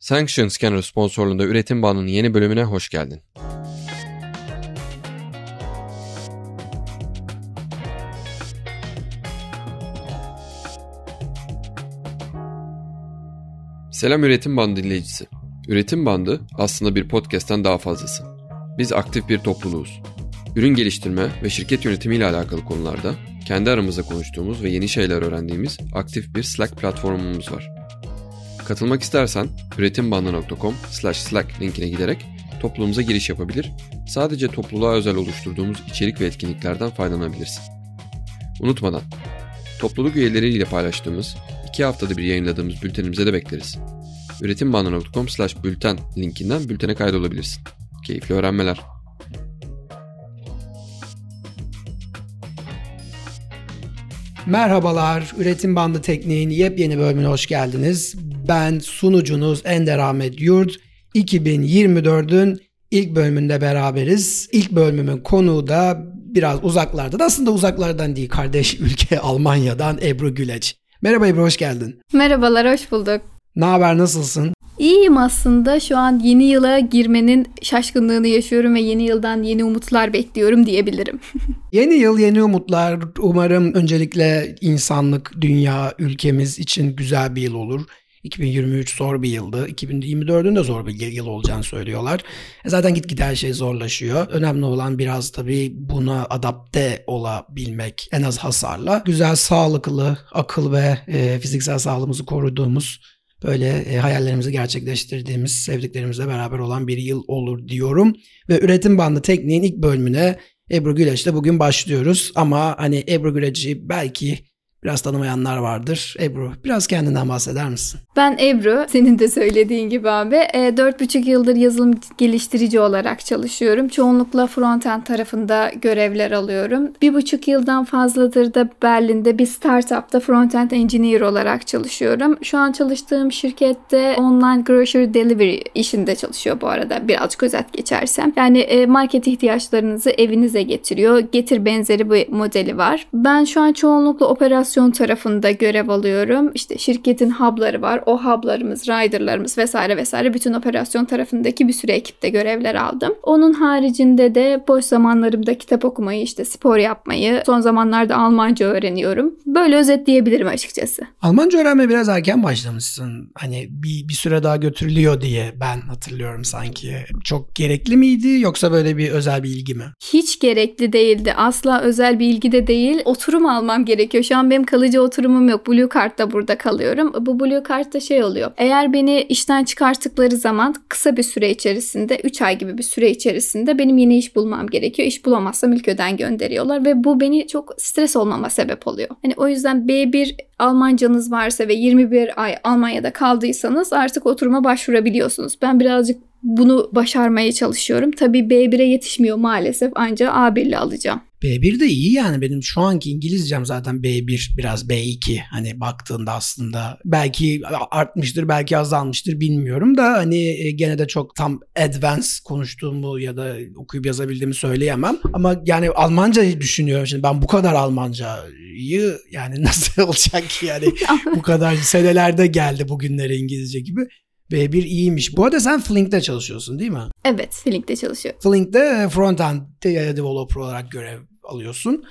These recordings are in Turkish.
Sanction Scanner sponsorluğunda Üretim Bandı'nın yeni bölümüne hoş geldin. Selam Üretim Bandı dinleyicisi. Üretim Bandı aslında bir podcast'ten daha fazlası. Biz aktif bir topluluğuz. Ürün geliştirme ve şirket yönetimi ile alakalı konularda kendi aramızda konuştuğumuz ve yeni şeyler öğrendiğimiz aktif bir Slack platformumuz var. Katılmak istersen üretimbandı.com slack linkine giderek topluluğumuza giriş yapabilir, sadece topluluğa özel oluşturduğumuz içerik ve etkinliklerden faydalanabilirsin. Unutmadan, topluluk üyeleriyle paylaştığımız, iki haftada bir yayınladığımız bültenimize de bekleriz. üretimbandı.com slash bülten linkinden bültene kaydolabilirsin. Keyifli öğrenmeler. Merhabalar, Üretim Bandı Tekniğin yepyeni bölümüne hoş geldiniz. Ben sunucunuz Ender Ahmet Yurt. 2024'ün ilk bölümünde beraberiz. İlk bölümümün konuğu da biraz uzaklarda da aslında uzaklardan değil kardeş ülke Almanya'dan Ebru Güleç. Merhaba Ebru hoş geldin. Merhabalar hoş bulduk. Ne haber nasılsın? İyiyim aslında. Şu an yeni yıla girmenin şaşkınlığını yaşıyorum ve yeni yıldan yeni umutlar bekliyorum diyebilirim. yeni yıl yeni umutlar. Umarım öncelikle insanlık, dünya, ülkemiz için güzel bir yıl olur. 2023 zor bir yıldı. 2024'ün de zor bir yıl olacağını söylüyorlar. E zaten gitgide her şey zorlaşıyor. Önemli olan biraz tabii buna adapte olabilmek en az hasarla. Güzel, sağlıklı, akıl ve e, fiziksel sağlığımızı koruduğumuz böyle e, hayallerimizi gerçekleştirdiğimiz, sevdiklerimizle beraber olan bir yıl olur diyorum. Ve üretim bandı tekniğin ilk bölümüne Ebru Güleç'le bugün başlıyoruz. Ama hani Ebru Güleç'i belki Biraz tanımayanlar vardır. Ebru biraz kendinden bahseder misin? Ben Ebru. Senin de söylediğin gibi abi. E, 4,5 yıldır yazılım geliştirici olarak çalışıyorum. Çoğunlukla frontend tarafında görevler alıyorum. Bir buçuk yıldan fazladır da Berlin'de bir startupta frontend engineer olarak çalışıyorum. Şu an çalıştığım şirkette online grocery delivery işinde çalışıyor bu arada. Birazcık özet geçersem. Yani e, market ihtiyaçlarınızı evinize getiriyor. Getir benzeri bir modeli var. Ben şu an çoğunlukla operasyon operasyon tarafında görev alıyorum. İşte şirketin hub'ları var. O hub'larımız, rider'larımız vesaire vesaire bütün operasyon tarafındaki bir sürü ekipte görevler aldım. Onun haricinde de boş zamanlarımda kitap okumayı, işte spor yapmayı, son zamanlarda Almanca öğreniyorum. Böyle özetleyebilirim açıkçası. Almanca öğrenmeye biraz erken başlamışsın. Hani bir, bir süre daha götürülüyor diye ben hatırlıyorum sanki. Çok gerekli miydi yoksa böyle bir özel bir ilgi mi? Hiç gerekli değildi. Asla özel bir ilgi de değil. Oturum almam gerekiyor. Şu an benim kalıcı oturumum yok. Blue Card'da burada kalıyorum. Bu Blue Card'da şey oluyor. Eğer beni işten çıkarttıkları zaman kısa bir süre içerisinde 3 ay gibi bir süre içerisinde benim yeni iş bulmam gerekiyor. İş bulamazsam ülkeden gönderiyorlar ve bu beni çok stres olmama sebep oluyor. Hani o yüzden B1 Almancanız varsa ve 21 ay Almanya'da kaldıysanız artık oturuma başvurabiliyorsunuz. Ben birazcık bunu başarmaya çalışıyorum. Tabii B1'e yetişmiyor maalesef ancak A1'le alacağım. B1 de iyi yani benim şu anki İngilizcem zaten B1 biraz B2 hani baktığında aslında belki artmıştır belki azalmıştır bilmiyorum da hani e, gene de çok tam advanced konuştuğumu ya da okuyup yazabildiğimi söyleyemem ama yani Almancayı düşünüyorum şimdi ben bu kadar Almancayı yani nasıl olacak ki yani bu kadar senelerde geldi bugünlere İngilizce gibi B1 iyiymiş. Bu arada sen Flink'te çalışıyorsun değil mi? Evet, Flink'te çalışıyorum. Flink'te front-end developer olarak görev alıyorsun.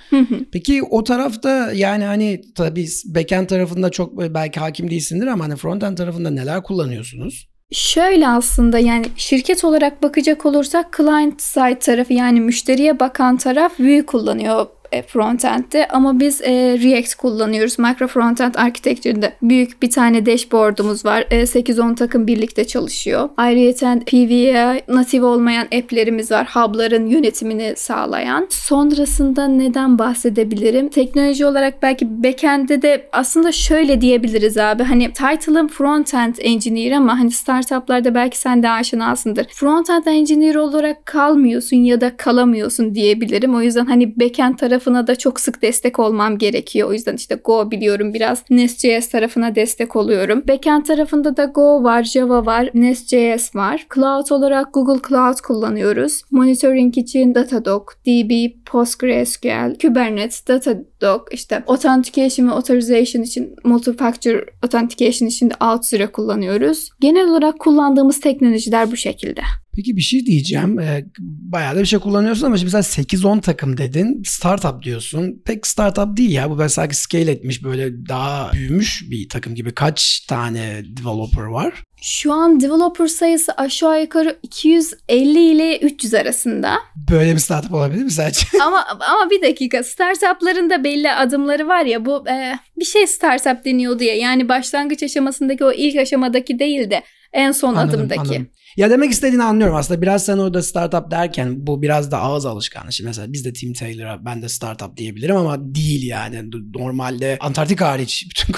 Peki o tarafta yani hani tabii backend tarafında çok belki hakim değilsindir ama hani frontend tarafında neler kullanıyorsunuz? Şöyle aslında yani şirket olarak bakacak olursak client side tarafı yani müşteriye bakan taraf Vue kullanıyor e, frontend'de ama biz e, React kullanıyoruz. Micro Frontend Architecture'da büyük bir tane dashboard'umuz var. E, 8-10 takım birlikte çalışıyor. Ayrıca PV'ye natif olmayan app'lerimiz var. Hub'ların yönetimini sağlayan. Sonrasında neden bahsedebilirim? Teknoloji olarak belki backend'de de aslında şöyle diyebiliriz abi. Hani title'ım frontend engineer ama hani startuplarda belki sen de aşinasındır. Frontend engineer olarak kalmıyorsun ya da kalamıyorsun diyebilirim. O yüzden hani backend tarafı tarafına da çok sık destek olmam gerekiyor. O yüzden işte Go biliyorum biraz. Nest.js tarafına destek oluyorum. Backend tarafında da Go var, Java var, Nest.js var. Cloud olarak Google Cloud kullanıyoruz. Monitoring için Datadog, DB, PostgreSQL, Kubernetes, Datadog, işte Authentication ve Authorization için Multi-Factor Authentication için de Auth0 kullanıyoruz. Genel olarak kullandığımız teknolojiler bu şekilde. Peki bir şey diyeceğim. Ee, bayağı da bir şey kullanıyorsun ama şimdi mesela 8-10 takım dedin. Startup diyorsun. Pek startup değil ya. Bu sanki scale etmiş böyle daha büyümüş bir takım gibi. Kaç tane developer var? Şu an developer sayısı aşağı yukarı 250 ile 300 arasında. Böyle bir startup olabilir mi sence? ama ama bir dakika startupların da belli adımları var ya bu e, bir şey startup deniyordu ya yani başlangıç aşamasındaki o ilk aşamadaki değil de en son Anladım, adımdaki. anladım. Ya demek istediğini anlıyorum aslında. Biraz sen orada startup derken bu biraz da ağız alışkanlığı. Şimdi mesela biz de Tim Taylor'a ben de startup diyebilirim ama değil yani. Normalde Antarktika hariç bütün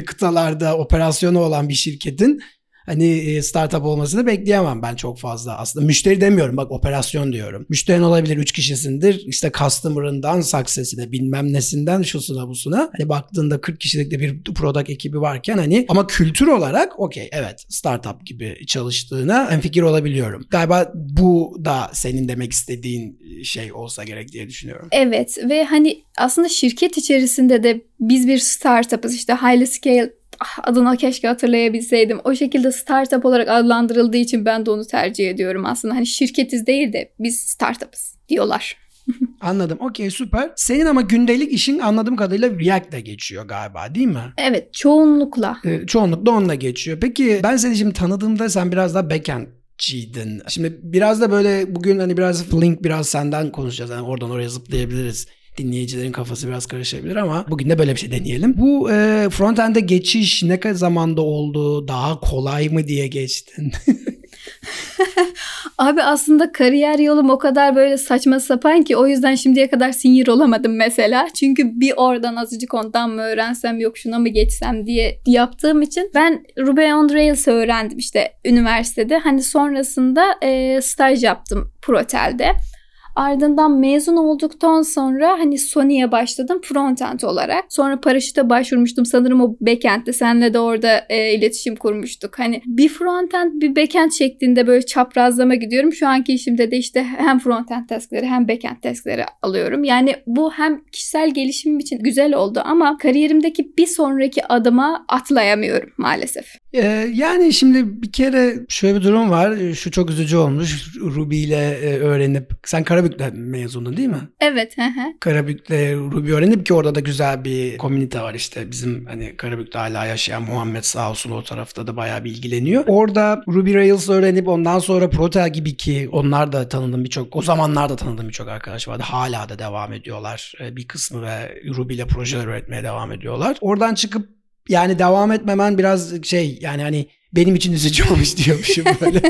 kıtalarda operasyonu olan bir şirketin hani startup olmasını bekleyemem ben çok fazla aslında. Müşteri demiyorum bak operasyon diyorum. Müşterin olabilir 3 kişisindir. İşte customer'ından success'ine bilmem nesinden şusuna busuna. Hani baktığında 40 kişilik de bir product ekibi varken hani ama kültür olarak okey evet startup gibi çalıştığına en fikir olabiliyorum. Galiba bu da senin demek istediğin şey olsa gerek diye düşünüyorum. Evet ve hani aslında şirket içerisinde de biz bir startup'ız işte highly scale adını keşke hatırlayabilseydim. O şekilde startup olarak adlandırıldığı için ben de onu tercih ediyorum aslında. Hani şirketiz değil de biz startup'ız diyorlar. Anladım. Okey süper. Senin ama gündelik işin anladığım kadarıyla React'le geçiyor galiba değil mi? Evet çoğunlukla. Ee, çoğunlukla onunla geçiyor. Peki ben seni şimdi tanıdığımda sen biraz daha backend C'din. Şimdi biraz da böyle bugün hani biraz Flink biraz senden konuşacağız. Yani oradan oraya zıplayabiliriz dinleyicilerin kafası biraz karışabilir ama bugün de böyle bir şey deneyelim. Bu e, frontend'e geçiş ne kadar zamanda oldu? Daha kolay mı diye geçtin? Abi aslında kariyer yolum o kadar böyle saçma sapan ki o yüzden şimdiye kadar sinir olamadım mesela. Çünkü bir oradan azıcık ondan mı öğrensem yok şuna mı geçsem diye yaptığım için ben Ruby on Rails öğrendim işte üniversitede. Hani sonrasında e, staj yaptım Protel'de. Ardından mezun olduktan sonra hani Sony'ye başladım frontend olarak. Sonra paraşüte başvurmuştum. Sanırım o backend'de senle de orada e, iletişim kurmuştuk. Hani bir frontend bir backend şeklinde böyle çaprazlama gidiyorum. Şu anki işimde de işte hem frontend taskları hem backend taskları alıyorum. Yani bu hem kişisel gelişimim için güzel oldu ama kariyerimdeki bir sonraki adıma atlayamıyorum maalesef. Ee, yani şimdi bir kere şöyle bir durum var. Şu çok üzücü olmuş. Ruby ile e, öğrenip sen Karabük'te mezundun değil mi? Evet. Hı hı. Karabük'te Ruby öğrenip ki orada da güzel bir komünite var işte. Bizim hani Karabük'te hala yaşayan Muhammed sağ olsun o tarafta da bayağı bir ilgileniyor. Orada Ruby Rails öğrenip ondan sonra Protel gibi ki onlar da tanıdığım birçok o zamanlarda tanıdığım birçok arkadaş vardı. Hala da devam ediyorlar. Ee, bir kısmı ve Ruby ile projeler üretmeye devam ediyorlar. Oradan çıkıp yani devam etmemen biraz şey yani hani benim için üzücü olmuş diyormuşum böyle.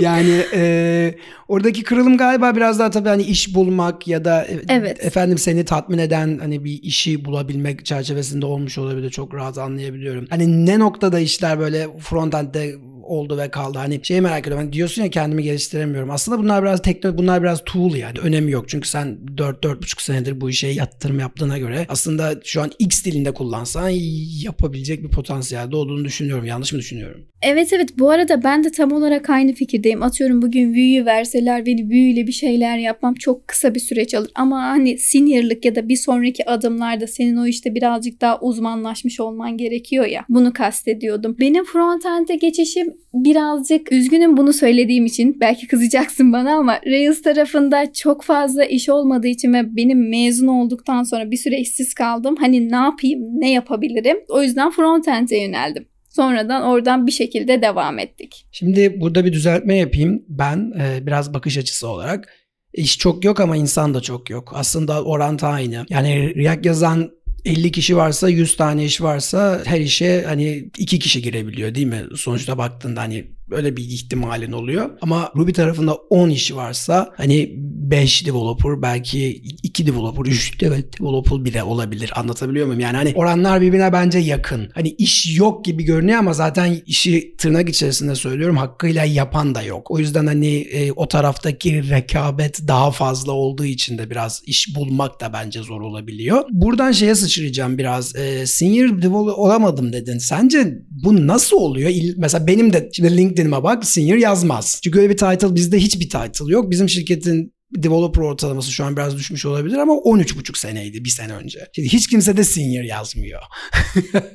yani e, oradaki kırılım galiba biraz daha tabii hani iş bulmak ya da evet. efendim seni tatmin eden hani bir işi bulabilmek çerçevesinde olmuş olabilir. Çok rahat anlayabiliyorum. Hani ne noktada işler böyle frontend'de oldu ve kaldı. Hani şey merak ediyorum. Hani diyorsun ya kendimi geliştiremiyorum. Aslında bunlar biraz teknoloji, bunlar biraz tool yani. Önemi yok. Çünkü sen 4-4,5 senedir bu işe yatırım yaptığına göre aslında şu an X dilinde kullansan yapabilecek bir potansiyelde olduğunu düşünüyorum. Yanlış mı düşünüyorum? Evet evet. Bu arada ben de tam olarak aynı fikirdeyim. Atıyorum bugün Vue'yu verseler beni Vue ile bir şeyler yapmam çok kısa bir süreç alır. Ama hani seniorlık ya da bir sonraki adımlarda senin o işte birazcık daha uzmanlaşmış olman gerekiyor ya. Bunu kastediyordum. Benim frontend'e geçişim birazcık üzgünüm bunu söylediğim için. Belki kızacaksın bana ama Rails tarafında çok fazla iş olmadığı için ve benim mezun olduktan sonra bir süre işsiz kaldım. Hani ne yapayım, ne yapabilirim? O yüzden frontend'e yöneldim. Sonradan oradan bir şekilde devam ettik. Şimdi burada bir düzeltme yapayım. Ben e, biraz bakış açısı olarak iş çok yok ama insan da çok yok. Aslında orantı aynı. Yani React yazan 50 kişi varsa 100 tane iş varsa her işe hani 2 kişi girebiliyor değil mi? Sonuçta baktığında hani böyle bir ihtimalin oluyor. Ama Ruby tarafında 10 iş varsa hani 5 developer belki 2 developer 3 developer bile olabilir. Anlatabiliyor muyum? Yani hani oranlar birbirine bence yakın. Hani iş yok gibi görünüyor ama zaten işi tırnak içerisinde söylüyorum hakkıyla yapan da yok. O yüzden hani e, o taraftaki rekabet daha fazla olduğu için de biraz iş bulmak da bence zor olabiliyor. Buradan şeye sıçrayacağım biraz. E, senior developer olamadım dedin. Sence bu nasıl oluyor? İl, mesela benim de şimdi LinkedIn'ime bak senior yazmaz. Çünkü öyle bir title bizde hiçbir title yok. Bizim şirketin developer ortalaması şu an biraz düşmüş olabilir ama 13,5 seneydi bir sene önce. Şimdi hiç kimse de senior yazmıyor.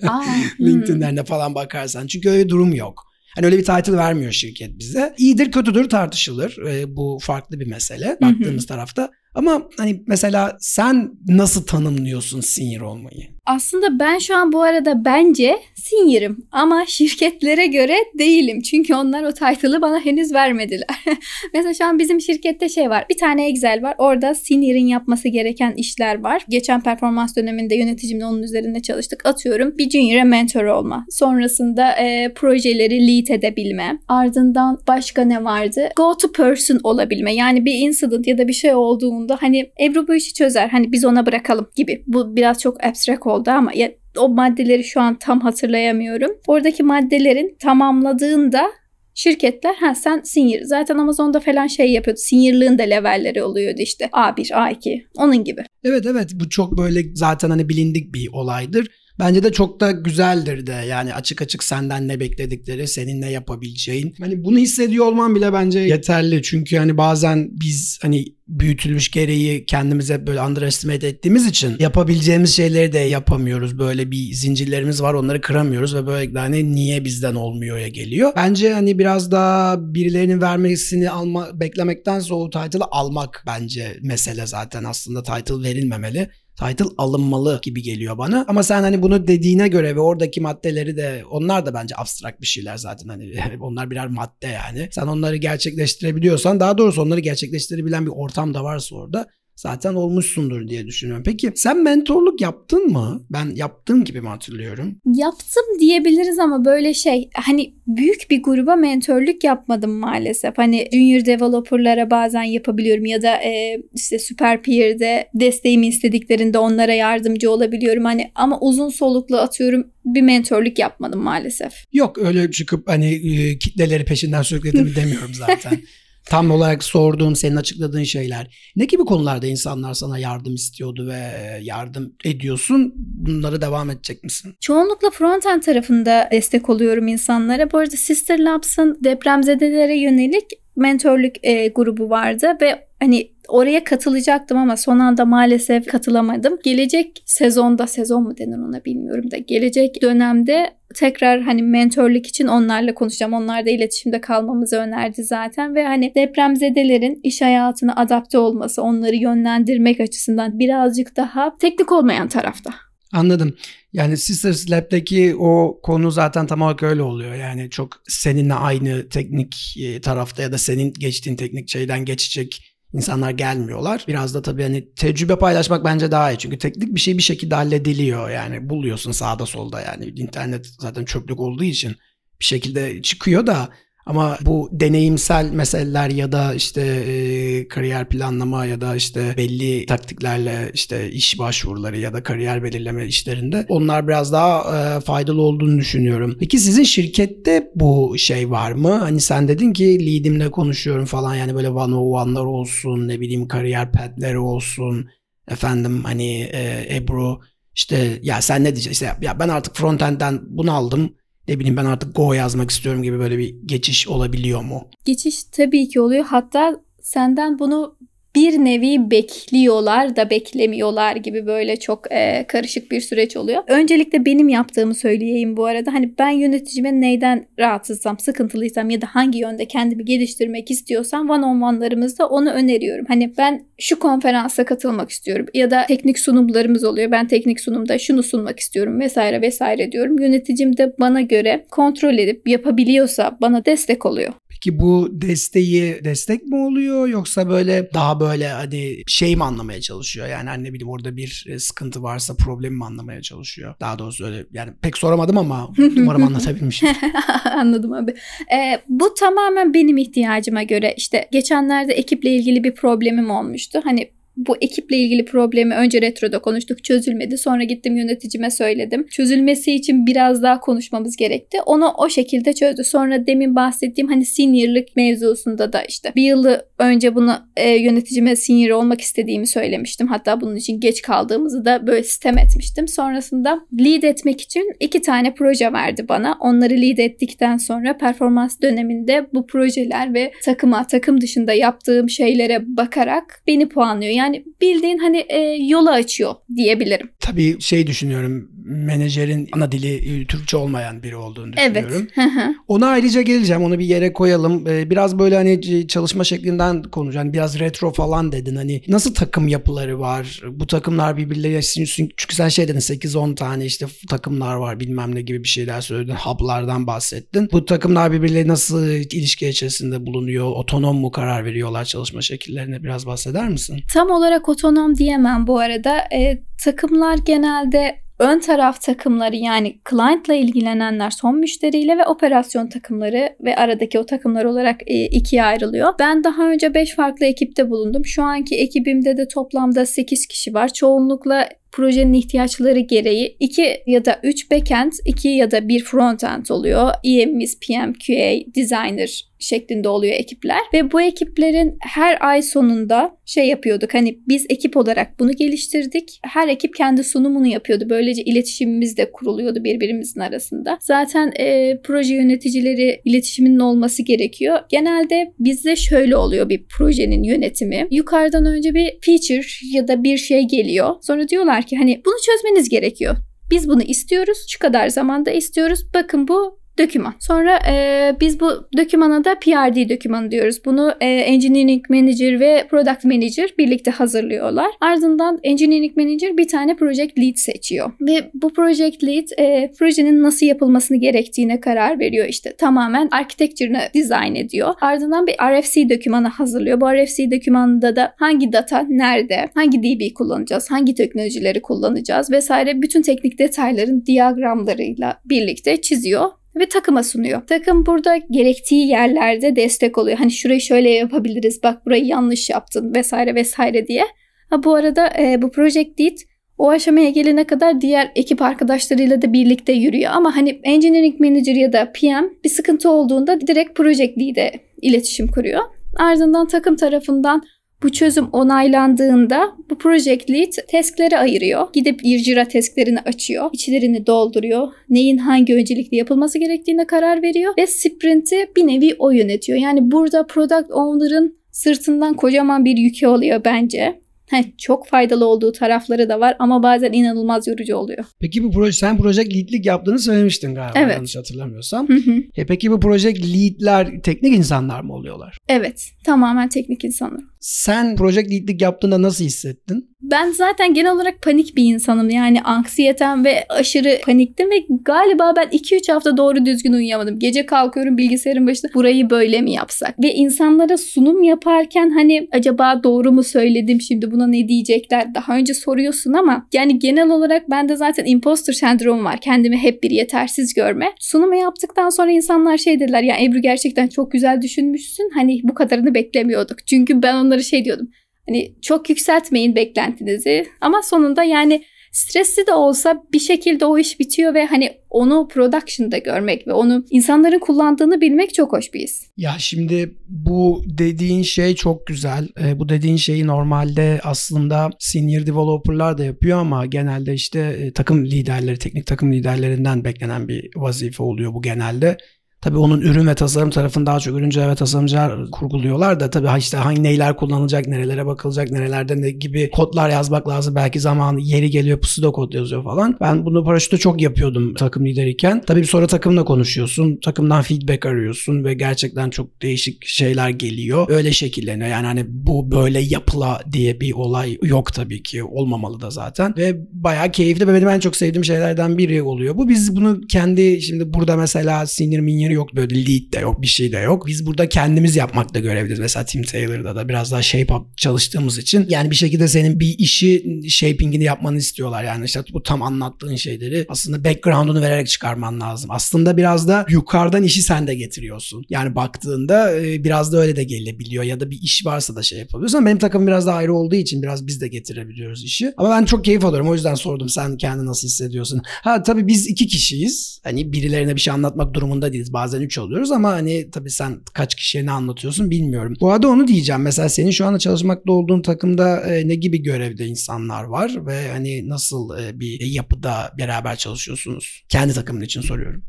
Aa, LinkedIn'lerine falan bakarsan. Çünkü öyle bir durum yok. Hani öyle bir title vermiyor şirket bize. İyidir kötüdür tartışılır. Ee, bu farklı bir mesele baktığımız tarafta. Ama hani mesela sen nasıl tanımlıyorsun senior olmayı? Aslında ben şu an bu arada bence senior'ım ama şirketlere göre değilim. Çünkü onlar o title'ı bana henüz vermediler. Mesela şu an bizim şirkette şey var. Bir tane Excel var. Orada senior'ın yapması gereken işler var. Geçen performans döneminde yöneticimle onun üzerinde çalıştık. Atıyorum bir junior'a mentor olma. Sonrasında e, projeleri lead edebilme. Ardından başka ne vardı? Go to person olabilme. Yani bir incident ya da bir şey olduğunda hani Ebru bu işi çözer. Hani biz ona bırakalım gibi. Bu biraz çok abstract oldu ama ya, o maddeleri şu an tam hatırlayamıyorum. Oradaki maddelerin tamamladığında şirketler ha sen senior zaten Amazon'da falan şey yapıyordu. Senior'lığın da levelleri oluyordu işte A1, A2 onun gibi. Evet evet bu çok böyle zaten hani bilindik bir olaydır. Bence de çok da güzeldir de yani açık açık senden ne bekledikleri, senin ne yapabileceğin. Hani bunu hissediyor olman bile bence yeterli. Çünkü hani bazen biz hani büyütülmüş gereği kendimize böyle underestimate ettiğimiz için yapabileceğimiz şeyleri de yapamıyoruz. Böyle bir zincirlerimiz var onları kıramıyoruz ve böyle hani niye bizden olmuyor ya geliyor. Bence hani biraz daha birilerinin vermesini alma, beklemektense o title'ı almak bence mesele zaten aslında title verilmemeli title alınmalı gibi geliyor bana. Ama sen hani bunu dediğine göre ve oradaki maddeleri de onlar da bence abstrakt bir şeyler zaten hani onlar birer madde yani. Sen onları gerçekleştirebiliyorsan daha doğrusu onları gerçekleştirebilen bir ortam da varsa orada zaten olmuşsundur diye düşünüyorum. Peki sen mentorluk yaptın mı? Ben yaptığım gibi mi hatırlıyorum? Yaptım diyebiliriz ama böyle şey hani büyük bir gruba mentorluk yapmadım maalesef. Hani junior developerlara bazen yapabiliyorum ya da e, işte super peer'de desteğimi istediklerinde onlara yardımcı olabiliyorum. Hani ama uzun soluklu atıyorum bir mentorluk yapmadım maalesef. Yok öyle çıkıp hani e, kitleleri peşinden sürükledim demiyorum zaten. Tam olarak sorduğum, senin açıkladığın şeyler. Ne gibi konularda insanlar sana yardım istiyordu ve yardım ediyorsun? Bunları devam edecek misin? Çoğunlukla frontend tarafında destek oluyorum insanlara. Bu arada Sister Labs'ın depremzedelere yönelik mentorluk e, grubu vardı ve hani oraya katılacaktım ama son anda maalesef katılamadım. Gelecek sezonda sezon mu denir ona bilmiyorum da gelecek dönemde tekrar hani mentorluk için onlarla konuşacağım. Onlar da iletişimde kalmamızı önerdi zaten ve hani depremzedelerin iş hayatına adapte olması, onları yönlendirmek açısından birazcık daha teknik olmayan tarafta. Anladım. Yani Sisters Lab'deki o konu zaten tam olarak öyle oluyor. Yani çok seninle aynı teknik e, tarafta ya da senin geçtiğin teknik şeyden geçecek insanlar gelmiyorlar. Biraz da tabii hani tecrübe paylaşmak bence daha iyi. Çünkü teknik bir şey bir şekilde hallediliyor. Yani buluyorsun sağda solda yani. internet zaten çöplük olduğu için bir şekilde çıkıyor da ama bu deneyimsel meseleler ya da işte e, kariyer planlama ya da işte belli taktiklerle işte iş başvuruları ya da kariyer belirleme işlerinde onlar biraz daha e, faydalı olduğunu düşünüyorum. Peki sizin şirkette bu şey var mı? Hani sen dedin ki leadimle konuşuyorum falan yani böyle one on one'lar olsun ne bileyim kariyer petleri olsun efendim hani e, Ebru işte ya sen ne diyeceksin ya ben artık frontend'den bunu aldım ne bileyim ben artık Go yazmak istiyorum gibi böyle bir geçiş olabiliyor mu? Geçiş tabii ki oluyor. Hatta senden bunu bir nevi bekliyorlar da beklemiyorlar gibi böyle çok e, karışık bir süreç oluyor. Öncelikle benim yaptığımı söyleyeyim bu arada. Hani ben yöneticime neyden rahatsızsam, sıkıntılıysam ya da hangi yönde kendimi geliştirmek istiyorsam one on one'larımızda onu öneriyorum. Hani ben şu konferansa katılmak istiyorum ya da teknik sunumlarımız oluyor. Ben teknik sunumda şunu sunmak istiyorum vesaire vesaire diyorum. Yöneticim de bana göre kontrol edip yapabiliyorsa bana destek oluyor. Peki bu desteği destek mi oluyor yoksa böyle daha böyle hani şey mi anlamaya çalışıyor? Yani hani ne bileyim orada bir e, sıkıntı varsa problemi mi anlamaya çalışıyor? Daha doğrusu öyle yani pek soramadım ama umarım anlatabilmişim. Anladım abi. Ee, bu tamamen benim ihtiyacıma göre. İşte geçenlerde ekiple ilgili bir problemim olmuştu. Hani bu ekiple ilgili problemi önce retroda konuştuk çözülmedi. Sonra gittim yöneticime söyledim. Çözülmesi için biraz daha konuşmamız gerekti. Onu o şekilde çözdü. Sonra demin bahsettiğim hani seniorlık mevzusunda da işte bir yılı önce bunu e, yöneticime senior olmak istediğimi söylemiştim. Hatta bunun için geç kaldığımızı da böyle sistem etmiştim. Sonrasında lead etmek için iki tane proje verdi bana. Onları lead ettikten sonra performans döneminde bu projeler ve takıma takım dışında yaptığım şeylere bakarak beni puanlıyor. Yani bildiğin hani e, yolu açıyor diyebilirim. Tabii şey düşünüyorum menajerin ana dili e, Türkçe olmayan biri olduğunu düşünüyorum. Evet. Ona ayrıca geleceğim. Onu bir yere koyalım. Ee, biraz böyle hani çalışma şeklinden konuş. Hani biraz retro falan dedin. Hani nasıl takım yapıları var? Bu takımlar birbirleriyle çünkü sen şey dedin 8-10 tane işte takımlar var bilmem ne gibi bir şeyler söyledin. Hub'lardan bahsettin. Bu takımlar birbirleri nasıl ilişki içerisinde bulunuyor? Otonom mu karar veriyorlar çalışma şekillerine? Biraz bahseder misin? Tam olarak otonom diyemem bu arada. E, takımlar genelde ön taraf takımları yani client'la ilgilenenler son müşteriyle ve operasyon takımları ve aradaki o takımlar olarak e, ikiye ayrılıyor. Ben daha önce 5 farklı ekipte bulundum. Şu anki ekibimde de toplamda 8 kişi var. Çoğunlukla projenin ihtiyaçları gereği 2 ya da 3 backend, 2 ya da 1 frontend oluyor. EM'imiz, PM, QA, designer şeklinde oluyor ekipler. Ve bu ekiplerin her ay sonunda şey yapıyorduk. Hani biz ekip olarak bunu geliştirdik. Her ekip kendi sunumunu yapıyordu. Böylece iletişimimiz de kuruluyordu birbirimizin arasında. Zaten e, proje yöneticileri iletişiminin olması gerekiyor. Genelde bizde şöyle oluyor bir projenin yönetimi. Yukarıdan önce bir feature ya da bir şey geliyor. Sonra diyorlar ki hani bunu çözmeniz gerekiyor. Biz bunu istiyoruz. Şu kadar zamanda istiyoruz. Bakın bu döküman. Sonra e, biz bu dökümana da PRD dökümanı diyoruz. Bunu e, Engineering Manager ve Product Manager birlikte hazırlıyorlar. Ardından Engineering Manager bir tane Project Lead seçiyor. Ve bu Project Lead e, projenin nasıl yapılmasını gerektiğine karar veriyor. İşte tamamen architecture'ını design ediyor. Ardından bir RFC dökümanı hazırlıyor. Bu RFC dökümanında da hangi data nerede, hangi DB kullanacağız, hangi teknolojileri kullanacağız vesaire bütün teknik detayların diyagramlarıyla birlikte çiziyor ve takıma sunuyor. Takım burada gerektiği yerlerde destek oluyor. Hani şurayı şöyle yapabiliriz, bak burayı yanlış yaptın vesaire vesaire diye. Ha bu arada e, bu Project Lead o aşamaya gelene kadar diğer ekip arkadaşlarıyla da birlikte yürüyor. Ama hani Engineering Manager ya da PM bir sıkıntı olduğunda direkt Project Lead'e iletişim kuruyor. Ardından takım tarafından bu çözüm onaylandığında bu project lead teskleri ayırıyor. Gidip Jira tesklerini açıyor. içlerini dolduruyor. Neyin hangi öncelikli yapılması gerektiğine karar veriyor. Ve sprinti bir nevi o yönetiyor. Yani burada product owner'ın sırtından kocaman bir yükü oluyor bence. Heh, çok faydalı olduğu tarafları da var ama bazen inanılmaz yorucu oluyor. Peki bu proje sen proje leadlik yaptığını söylemiştin galiba evet. yanlış hatırlamıyorsam. Hı hı. E peki bu proje leadler teknik insanlar mı oluyorlar? Evet, tamamen teknik insanlar. Sen proje leadlik yaptığında nasıl hissettin? Ben zaten genel olarak panik bir insanım. Yani anksiyetem ve aşırı paniktim ve galiba ben 2-3 hafta doğru düzgün uyuyamadım. Gece kalkıyorum bilgisayarın başında burayı böyle mi yapsak? Ve insanlara sunum yaparken hani acaba doğru mu söyledim şimdi buna ne diyecekler? Daha önce soruyorsun ama yani genel olarak bende zaten imposter sendromu var. Kendimi hep bir yetersiz görme. Sunumu yaptıktan sonra insanlar şey dediler ya Ebru gerçekten çok güzel düşünmüşsün. Hani bu kadarını beklemiyorduk. Çünkü ben onlara şey diyordum. Hani çok yükseltmeyin beklentinizi ama sonunda yani stresli de olsa bir şekilde o iş bitiyor ve hani onu production'da görmek ve onu insanların kullandığını bilmek çok hoş bir his. Ya şimdi bu dediğin şey çok güzel. E, bu dediğin şeyi normalde aslında senior developer'lar da yapıyor ama genelde işte e, takım liderleri, teknik takım liderlerinden beklenen bir vazife oluyor bu genelde. Tabii onun ürün ve tasarım tarafını daha çok ürüncüler ve tasarımcılar kurguluyorlar da tabii işte hangi neyler kullanılacak, nerelere bakılacak, nerelerde ne gibi kodlar yazmak lazım. Belki zamanı yeri geliyor pseudo kod yazıyor falan. Ben bunu paraşütte çok yapıyordum takım lideriyken. Tabii sonra takımla konuşuyorsun. Takımdan feedback arıyorsun ve gerçekten çok değişik şeyler geliyor. Öyle şekilleniyor. Yani hani bu böyle yapıla diye bir olay yok tabii ki. Olmamalı da zaten. Ve bayağı keyifli ve benim en çok sevdiğim şeylerden biri oluyor. Bu biz bunu kendi şimdi burada mesela sinir minir yok. Böyle lead de yok. Bir şey de yok. Biz burada kendimiz yapmakta görevliyiz. Mesela Tim Taylor'da da biraz daha shape up çalıştığımız için. Yani bir şekilde senin bir işi shapingini yapmanı istiyorlar. Yani işte bu tam anlattığın şeyleri aslında background'unu vererek çıkarman lazım. Aslında biraz da yukarıdan işi sen de getiriyorsun. Yani baktığında e, biraz da öyle de gelebiliyor ya da bir iş varsa da şey yapabiliyorsun. Benim takım biraz daha ayrı olduğu için biraz biz de getirebiliyoruz işi. Ama ben çok keyif alıyorum. O yüzden sordum sen kendini nasıl hissediyorsun? Ha tabii biz iki kişiyiz. Hani birilerine bir şey anlatmak durumunda değiliz. Bazen üç oluyoruz ama hani tabii sen kaç kişiye ne anlatıyorsun bilmiyorum. Bu arada onu diyeceğim. Mesela senin şu anda çalışmakta olduğun takımda e, ne gibi görevde insanlar var ve hani nasıl e, bir yapıda beraber çalışıyorsunuz? Kendi takımın için soruyorum.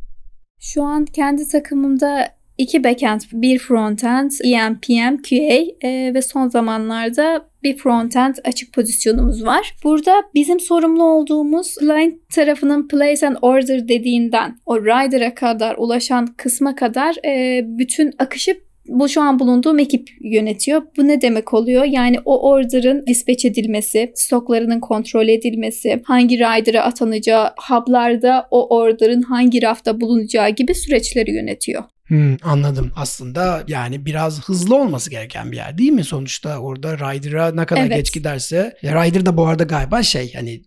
Şu an kendi takımımda iki backend, bir frontend, EMPM, QA e, ve son zamanlarda bir frontend açık pozisyonumuz var. Burada bizim sorumlu olduğumuz client tarafının place and order dediğinden o rider'a kadar ulaşan kısma kadar e, bütün akışı bu şu an bulunduğum ekip yönetiyor. Bu ne demek oluyor? Yani o order'ın dispatch edilmesi, stoklarının kontrol edilmesi, hangi rider'a atanacağı, hub'larda o order'ın hangi rafta bulunacağı gibi süreçleri yönetiyor. Hmm, anladım. Aslında yani biraz hızlı olması gereken bir yer değil mi? Sonuçta orada Rider'a ne kadar Evet. geç giderse Rider da bu arada galiba şey hani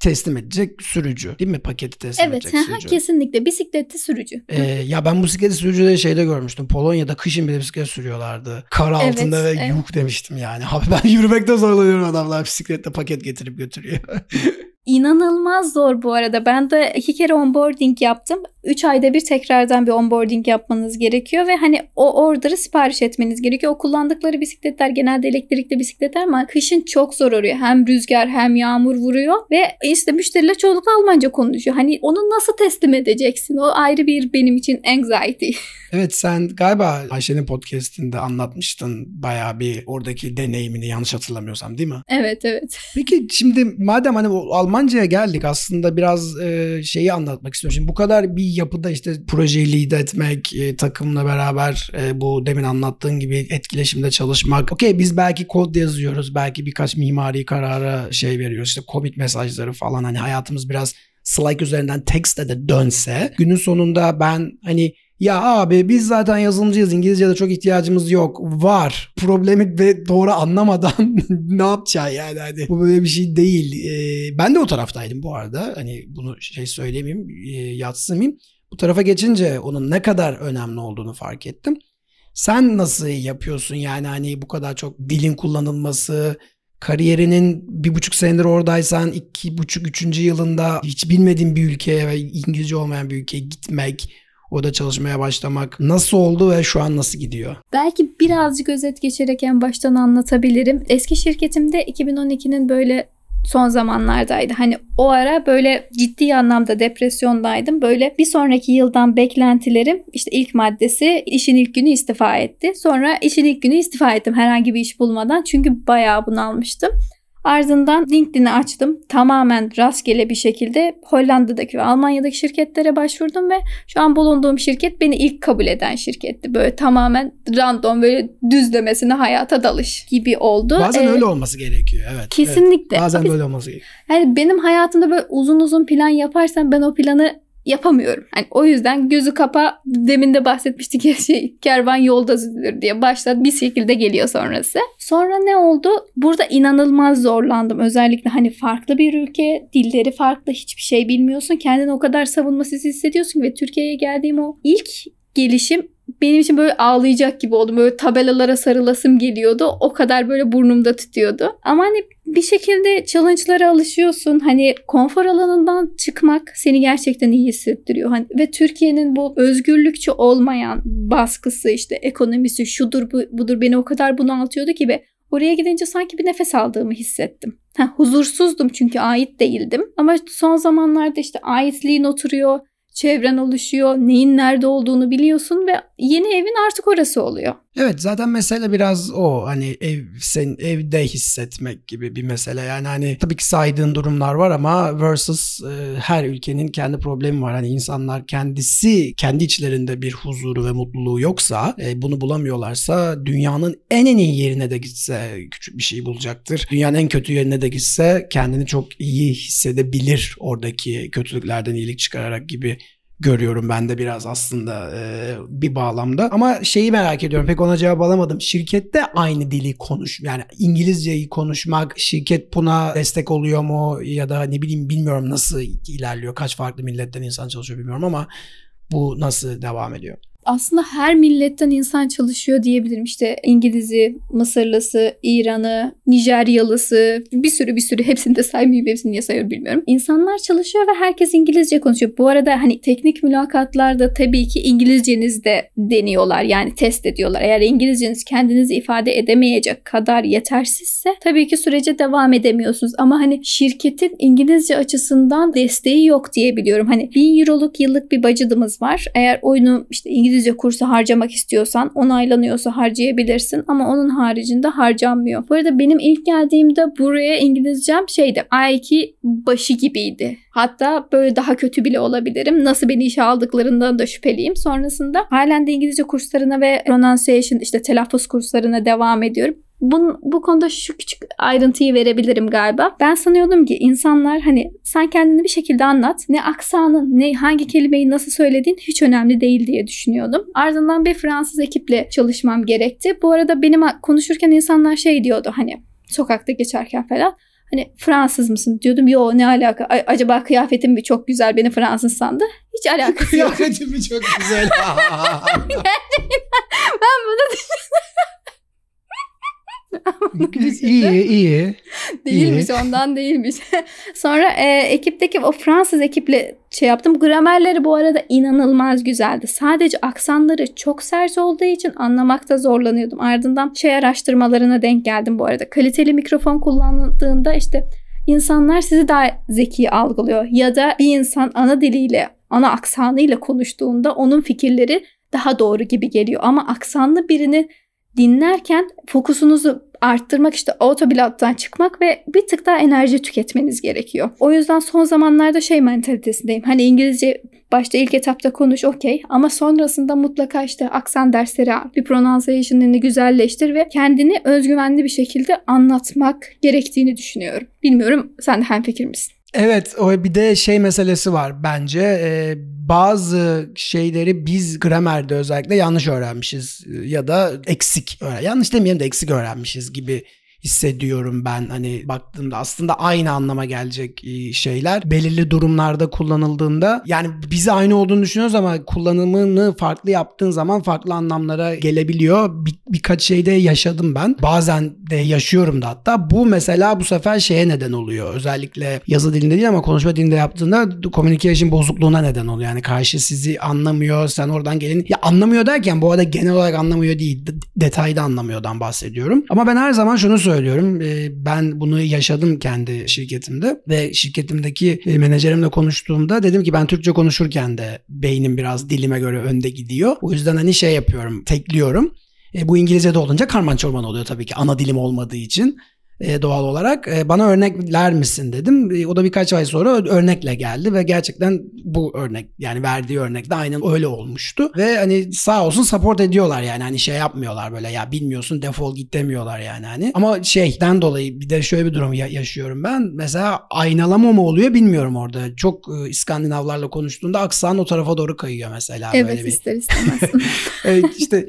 teslim edecek sürücü değil mi? Paketi teslim Evet, edecek sürücü. kesinlikle bisikletli sürücü. Ee, ya ben bisiklet sürücüleri şeyde görmüştüm. Polonya'da kışın bile bisiklet sürüyorlardı. Kar altında ve evet. yuh demiştim yani. Abi ben yürümekte zorlanıyorum adamlar bisikletle paket getirip götürüyor. İnanılmaz zor bu arada. Ben de iki kere onboarding yaptım. Üç ayda bir tekrardan bir onboarding yapmanız gerekiyor ve hani o order'ı sipariş etmeniz gerekiyor. O kullandıkları bisikletler genelde elektrikli bisikletler ama kışın çok zor oluyor. Hem rüzgar hem yağmur vuruyor ve işte müşteriler çoğunlukla Almanca konuşuyor. Hani onu nasıl teslim edeceksin? O ayrı bir benim için anxiety. Evet sen galiba Ayşe'nin podcastinde anlatmıştın bayağı bir oradaki deneyimini yanlış hatırlamıyorsam değil mi? evet evet. Peki şimdi madem hani o Almanca'ya geldik aslında biraz e, şeyi anlatmak istiyorum. Şimdi bu kadar bir yapıda işte projeyi lead etmek, e, takımla beraber e, bu demin anlattığın gibi etkileşimde çalışmak. Okey biz belki kod yazıyoruz, belki birkaç mimari karara şey veriyoruz. İşte commit mesajları falan hani hayatımız biraz Slack üzerinden text'e de dönse günün sonunda ben hani ya abi biz zaten yazılımcıyız İngilizce'de çok ihtiyacımız yok. Var. Problemi ve doğru anlamadan ne yapacaksın yani? Hani bu böyle bir şey değil. Ee, ben de o taraftaydım bu arada. Hani bunu şey söylemeyeyim e, yatsımayayım. Bu tarafa geçince onun ne kadar önemli olduğunu fark ettim. Sen nasıl yapıyorsun? Yani hani bu kadar çok dilin kullanılması kariyerinin bir buçuk senedir oradaysan iki buçuk üçüncü yılında hiç bilmediğin bir ülkeye ve İngilizce olmayan bir ülkeye gitmek orada çalışmaya başlamak nasıl oldu ve şu an nasıl gidiyor? Belki birazcık özet geçerek en baştan anlatabilirim. Eski şirketimde 2012'nin böyle son zamanlardaydı. Hani o ara böyle ciddi anlamda depresyondaydım. Böyle bir sonraki yıldan beklentilerim işte ilk maddesi işin ilk günü istifa etti. Sonra işin ilk günü istifa ettim herhangi bir iş bulmadan. Çünkü bayağı bunalmıştım. Ardından LinkedIn'i açtım. Tamamen rastgele bir şekilde Hollanda'daki ve Almanya'daki şirketlere başvurdum ve şu an bulunduğum şirket beni ilk kabul eden şirketti. Böyle tamamen random böyle düzlemesine hayata dalış gibi oldu. Bazen Ee, öyle olması gerekiyor evet. evet. Kesinlikle. Bazen Biz- böyle olması gerekiyor. yani benim hayatımda böyle uzun uzun plan yaparsam ben o planı yapamıyorum. Hani o yüzden gözü kapa demin de bahsetmiştik ya şey kervan yolda düzülür diye başladı bir şekilde geliyor sonrası. Sonra ne oldu? Burada inanılmaz zorlandım. Özellikle hani farklı bir ülke, dilleri farklı, hiçbir şey bilmiyorsun. Kendini o kadar savunmasız hissediyorsun ve Türkiye'ye geldiğim o ilk gelişim benim için böyle ağlayacak gibi oldum. Böyle tabelalara sarılasım geliyordu. O kadar böyle burnumda tutuyordu. Ama hani bir şekilde challenge'lara alışıyorsun. Hani konfor alanından çıkmak seni gerçekten iyi hissettiriyor. Hani ve Türkiye'nin bu özgürlükçü olmayan baskısı işte ekonomisi şudur bu, budur beni o kadar bunaltıyordu ki ve oraya gidince sanki bir nefes aldığımı hissettim. Ha, huzursuzdum çünkü ait değildim. Ama son zamanlarda işte aitliğin oturuyor çevren oluşuyor, neyin nerede olduğunu biliyorsun ve yeni evin artık orası oluyor. Evet zaten mesele biraz o. Hani ev sen evde hissetmek gibi bir mesele. Yani hani tabii ki saydığın durumlar var ama versus e, her ülkenin kendi problemi var. Hani insanlar kendisi kendi içlerinde bir huzuru ve mutluluğu yoksa e, bunu bulamıyorlarsa dünyanın en en iyi yerine de gitse küçük bir şey bulacaktır. Dünyanın en kötü yerine de gitse kendini çok iyi hissedebilir oradaki kötülüklerden iyilik çıkararak gibi görüyorum ben de biraz aslında e, bir bağlamda. Ama şeyi merak ediyorum pek ona cevap alamadım. Şirkette aynı dili konuş yani İngilizceyi konuşmak şirket buna destek oluyor mu ya da ne bileyim bilmiyorum nasıl ilerliyor. Kaç farklı milletten insan çalışıyor bilmiyorum ama bu nasıl devam ediyor? Aslında her milletten insan çalışıyor diyebilirim. İşte İngiliz'i, Mısırlısı, İran'ı, Nijeryalısı bir sürü bir sürü hepsini de saymayayım hepsini niye sayıyorum bilmiyorum. İnsanlar çalışıyor ve herkes İngilizce konuşuyor. Bu arada hani teknik mülakatlarda tabii ki İngilizceniz de deniyorlar yani test ediyorlar. Eğer İngilizceniz kendinizi ifade edemeyecek kadar yetersizse tabii ki sürece devam edemiyorsunuz. Ama hani şirketin İngilizce açısından desteği yok diyebiliyorum. Hani 1000 euroluk yıllık bir budgetımız var. Eğer oyunu işte İngilizce İngilizce kursu harcamak istiyorsan onaylanıyorsa harcayabilirsin ama onun haricinde harcanmıyor. Bu arada benim ilk geldiğimde buraya İngilizcem şeydi I2 başı gibiydi. Hatta böyle daha kötü bile olabilirim. Nasıl beni işe aldıklarından da şüpheliyim. Sonrasında halen de İngilizce kurslarına ve pronunciation işte telaffuz kurslarına devam ediyorum. Bu, bu konuda şu küçük ayrıntıyı verebilirim galiba. Ben sanıyordum ki insanlar hani sen kendini bir şekilde anlat. Ne aksanın ne hangi kelimeyi nasıl söylediğin hiç önemli değil diye düşünüyordum. Ardından bir Fransız ekiple çalışmam gerekti. Bu arada benim konuşurken insanlar şey diyordu hani sokakta geçerken falan. Hani Fransız mısın diyordum. Yo ne alaka? A- acaba kıyafetim mi çok güzel beni Fransız sandı? Hiç alakası yok. Kıyafetim mi çok güzel? ben bunu iyi iyi. Değilmiş iyi. ondan değilmiş. Sonra e, ekipteki o Fransız ekiple şey yaptım. Gramerleri bu arada inanılmaz güzeldi. Sadece aksanları çok sert olduğu için anlamakta zorlanıyordum. Ardından şey araştırmalarına denk geldim bu arada. Kaliteli mikrofon kullanıldığında işte insanlar sizi daha zeki algılıyor. Ya da bir insan ana diliyle, ana aksanıyla konuştuğunda onun fikirleri daha doğru gibi geliyor. Ama aksanlı birini dinlerken fokusunuzu arttırmak işte autopilottan çıkmak ve bir tık daha enerji tüketmeniz gerekiyor. O yüzden son zamanlarda şey mentalitesindeyim. Hani İngilizce başta ilk etapta konuş okey ama sonrasında mutlaka işte aksan dersleri al. Bir pronunciation'ını güzelleştir ve kendini özgüvenli bir şekilde anlatmak gerektiğini düşünüyorum. Bilmiyorum sen de hemfikir misin? Evet o bir de şey meselesi var bence. Ee, bazı şeyleri biz gramerde özellikle yanlış öğrenmişiz ya da eksik yanlış demeyelim de eksik öğrenmişiz gibi hissediyorum ben hani baktığımda aslında aynı anlama gelecek e, şeyler belirli durumlarda kullanıldığında yani bize aynı olduğunu düşünüyoruz ama kullanımını farklı yaptığın zaman farklı anlamlara gelebiliyor. Bir, birkaç şeyde yaşadım ben. Bazen de yaşıyorum da hatta. Bu mesela bu sefer şeye neden oluyor. Özellikle yazı dilinde değil ama konuşma dilinde yaptığında communication bozukluğuna neden oluyor. Yani karşı sizi anlamıyor. Sen oradan gelin. Ya anlamıyor derken bu arada genel olarak anlamıyor değil. Detayda anlamıyordan bahsediyorum. Ama ben her zaman şunu söylüyorum söylüyorum. Ee, ben bunu yaşadım kendi şirketimde ve şirketimdeki e, menajerimle konuştuğumda dedim ki ben Türkçe konuşurken de beynim biraz dilime göre önde gidiyor. O yüzden hani şey yapıyorum, tekliyorum. E, bu İngilizce'de olunca karman çorman oluyor tabii ki ana dilim olmadığı için e, doğal olarak. E, bana örnekler misin dedim. E, o da birkaç ay sonra örnekle geldi ve gerçekten bu örnek yani verdiği örnek de aynen öyle olmuştu. Ve hani sağ olsun support ediyorlar yani hani şey yapmıyorlar böyle ya bilmiyorsun defol git demiyorlar yani hani. Ama şeyden dolayı bir de şöyle bir durum yaşıyorum ben. Mesela aynalama mı oluyor bilmiyorum orada. Çok e, İskandinavlarla konuştuğunda aksan o tarafa doğru kayıyor mesela. Evet böyle bir. ister istemez. evet, işte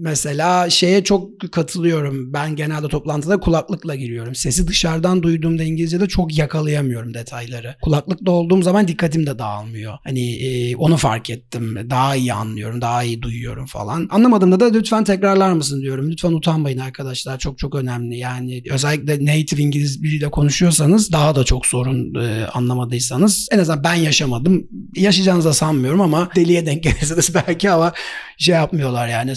mesela şeye çok katılıyorum. Ben genelde toplantıda kulaklıkla kulaklıkla giriyorum. Sesi dışarıdan duyduğumda İngilizce'de çok yakalayamıyorum detayları. Kulaklıkta olduğum zaman dikkatim de dağılmıyor. Hani e, onu fark ettim. Daha iyi anlıyorum, daha iyi duyuyorum falan. Anlamadığımda da lütfen tekrarlar mısın diyorum. Lütfen utanmayın arkadaşlar. Çok çok önemli. Yani özellikle native İngiliz biriyle konuşuyorsanız daha da çok sorun e, anlamadıysanız en azından ben yaşamadım. Yaşayacağınızı da sanmıyorum ama deliye denk gelirsiniz belki ama şey yapmıyorlar yani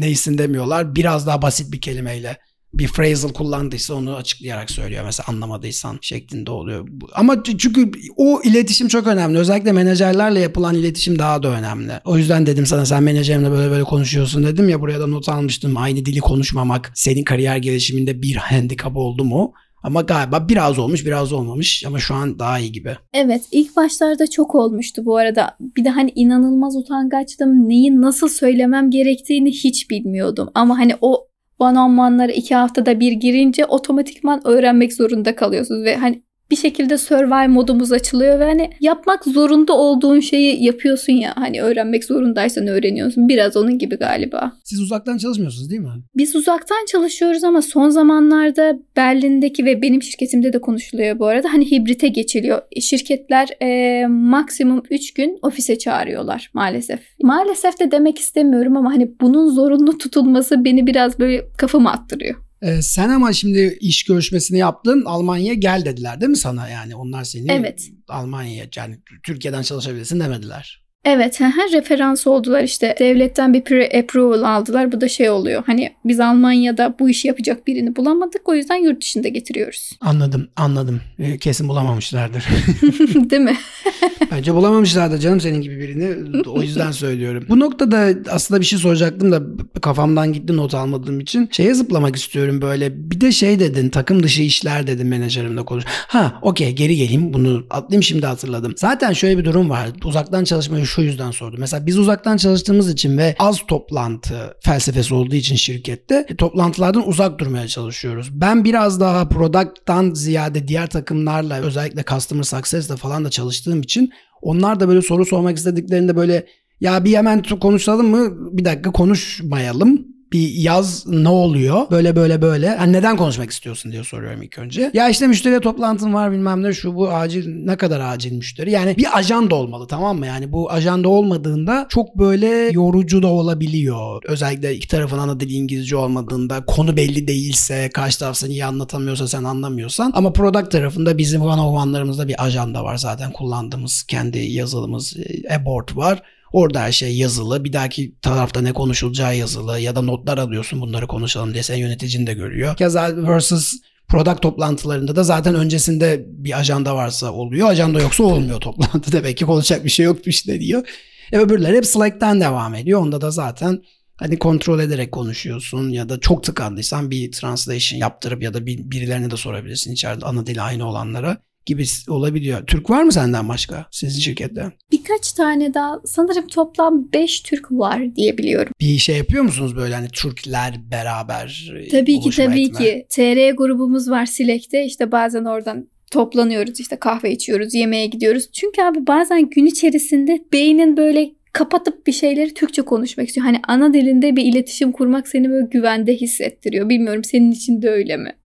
neysin demiyorlar. Biraz daha basit bir kelimeyle bir phrasal kullandıysa onu açıklayarak söylüyor mesela anlamadıysan şeklinde oluyor. Ama çünkü o iletişim çok önemli. Özellikle menajerlerle yapılan iletişim daha da önemli. O yüzden dedim sana sen menajerimle böyle böyle konuşuyorsun dedim ya buraya da not almıştım. Aynı dili konuşmamak senin kariyer gelişiminde bir handikap oldu mu? Ama galiba biraz olmuş biraz olmamış ama şu an daha iyi gibi. Evet ilk başlarda çok olmuştu bu arada. Bir de hani inanılmaz utangaçtım. Neyi nasıl söylemem gerektiğini hiç bilmiyordum. Ama hani o one on one'lara iki haftada bir girince otomatikman öğrenmek zorunda kalıyorsunuz ve hani bir şekilde survive modumuz açılıyor ve hani yapmak zorunda olduğun şeyi yapıyorsun ya hani öğrenmek zorundaysan öğreniyorsun. Biraz onun gibi galiba. Siz uzaktan çalışmıyorsunuz değil mi? Biz uzaktan çalışıyoruz ama son zamanlarda Berlin'deki ve benim şirketimde de konuşuluyor bu arada. Hani hibrite geçiliyor. Şirketler e, maksimum 3 gün ofise çağırıyorlar maalesef. Maalesef de demek istemiyorum ama hani bunun zorunlu tutulması beni biraz böyle kafamı attırıyor. Ee, sen ama şimdi iş görüşmesini yaptın Almanya'ya gel dediler değil mi sana yani onlar seni Evet. Almanya'ya yani Türkiye'den çalışabilirsin demediler. Evet, referans oldular işte. Devletten bir pre-approval aldılar. Bu da şey oluyor. Hani biz Almanya'da bu işi yapacak birini bulamadık. O yüzden yurt dışında getiriyoruz. Anladım anladım Ee, kesin bulamamışlardır. Değil mi? Bence bulamamışlardır canım senin gibi birini o yüzden söylüyorum. Bu noktada aslında bir şey soracaktım da kafamdan gitti not almadığım için. Şeye zıplamak istiyorum böyle bir de şey dedin takım dışı işler dedin menajerimle konuş. Ha okey geri geleyim bunu atlayayım şimdi hatırladım. Zaten şöyle bir durum var uzaktan çalışmayı şu yüzden sordum. Mesela biz uzaktan çalıştığımız için ve az toplantı felsefesi olduğu için şirkette e, toplantılardan uzak durmaya çalışıyoruz. Ben biraz daha product'tan ziyade diğer takımlarla özellikle customer success'le falan da çalıştığım için onlar da böyle soru sormak istediklerinde böyle ya bir hemen konuşalım mı? Bir dakika konuşmayalım bir yaz ne oluyor? Böyle böyle böyle. Yani neden konuşmak istiyorsun diye soruyorum ilk önce. Ya işte müşteriye toplantın var bilmem ne şu bu acil ne kadar acil müşteri. Yani bir ajanda olmalı tamam mı? Yani bu ajanda olmadığında çok böyle yorucu da olabiliyor. Özellikle iki tarafın ana dili İngilizce olmadığında konu belli değilse karşı taraf seni iyi anlatamıyorsa sen anlamıyorsan. Ama product tarafında bizim one on one'larımızda bir ajanda var zaten kullandığımız kendi yazılımız Abort var. Orada her şey yazılı. Bir dahaki tarafta ne konuşulacağı yazılı ya da notlar alıyorsun bunları konuşalım diye sen yöneticin de görüyor. Keza versus product toplantılarında da zaten öncesinde bir ajanda varsa oluyor. Ajanda yoksa olmuyor toplantı. Demek ki konuşacak bir şey yoktu işte diyor. E öbürleri hep Slack'ten devam ediyor. Onda da zaten hani kontrol ederek konuşuyorsun ya da çok tıkandıysan bir translation yaptırıp ya da bir, birilerine de sorabilirsin içeride ana dili aynı olanlara gibi olabiliyor. Türk var mı senden başka sizin şirkette? Birkaç tane daha sanırım toplam 5 Türk var diye biliyorum. Bir şey yapıyor musunuz böyle hani Türkler beraber? Tabii ki tabii etme? ki. TR grubumuz var Silek'te işte bazen oradan toplanıyoruz işte kahve içiyoruz yemeğe gidiyoruz. Çünkü abi bazen gün içerisinde beynin böyle kapatıp bir şeyleri Türkçe konuşmak istiyor. Hani ana dilinde bir iletişim kurmak seni böyle güvende hissettiriyor. Bilmiyorum senin için de öyle mi?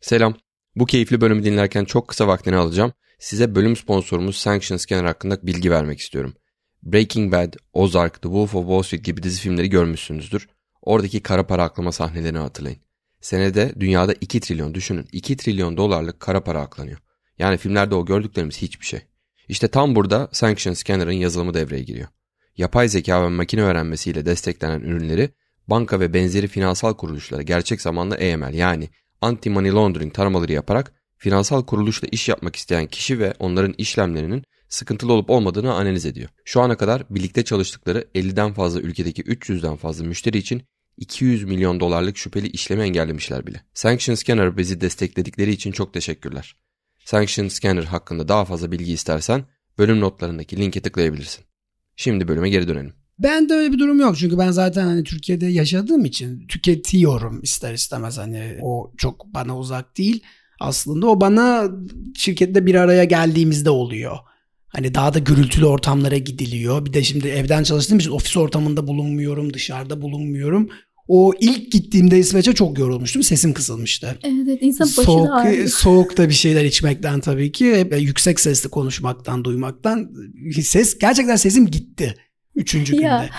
Selam. Bu keyifli bölümü dinlerken çok kısa vaktini alacağım. Size bölüm sponsorumuz Sanction Scanner hakkında bilgi vermek istiyorum. Breaking Bad, Ozark, The Wolf of Wall Street gibi dizi filmleri görmüşsünüzdür. Oradaki kara para aklama sahnelerini hatırlayın. Senede dünyada 2 trilyon düşünün 2 trilyon dolarlık kara para aklanıyor. Yani filmlerde o gördüklerimiz hiçbir şey. İşte tam burada Sanction Scanner'ın yazılımı devreye giriyor. Yapay zeka ve makine öğrenmesiyle desteklenen ürünleri banka ve benzeri finansal kuruluşlara gerçek zamanlı AML yani anti-money laundering taramaları yaparak finansal kuruluşla iş yapmak isteyen kişi ve onların işlemlerinin sıkıntılı olup olmadığını analiz ediyor. Şu ana kadar birlikte çalıştıkları 50'den fazla ülkedeki 300'den fazla müşteri için 200 milyon dolarlık şüpheli işlemi engellemişler bile. Sanction Scanner bizi destekledikleri için çok teşekkürler. Sanction Scanner hakkında daha fazla bilgi istersen bölüm notlarındaki linke tıklayabilirsin. Şimdi bölüme geri dönelim. Ben de öyle bir durum yok çünkü ben zaten hani Türkiye'de yaşadığım için tüketiyorum ister istemez hani o çok bana uzak değil. Aslında o bana şirkette bir araya geldiğimizde oluyor. Hani daha da gürültülü ortamlara gidiliyor. Bir de şimdi evden çalıştığım için ofis ortamında bulunmuyorum, dışarıda bulunmuyorum. O ilk gittiğimde İsveç'e çok yorulmuştum. Sesim kısılmıştı. Evet insan başı soğuk, da. Soğukta bir şeyler içmekten tabii ki. Hep yüksek sesli konuşmaktan, duymaktan. Ses gerçekten sesim gitti. Üçüncü günde.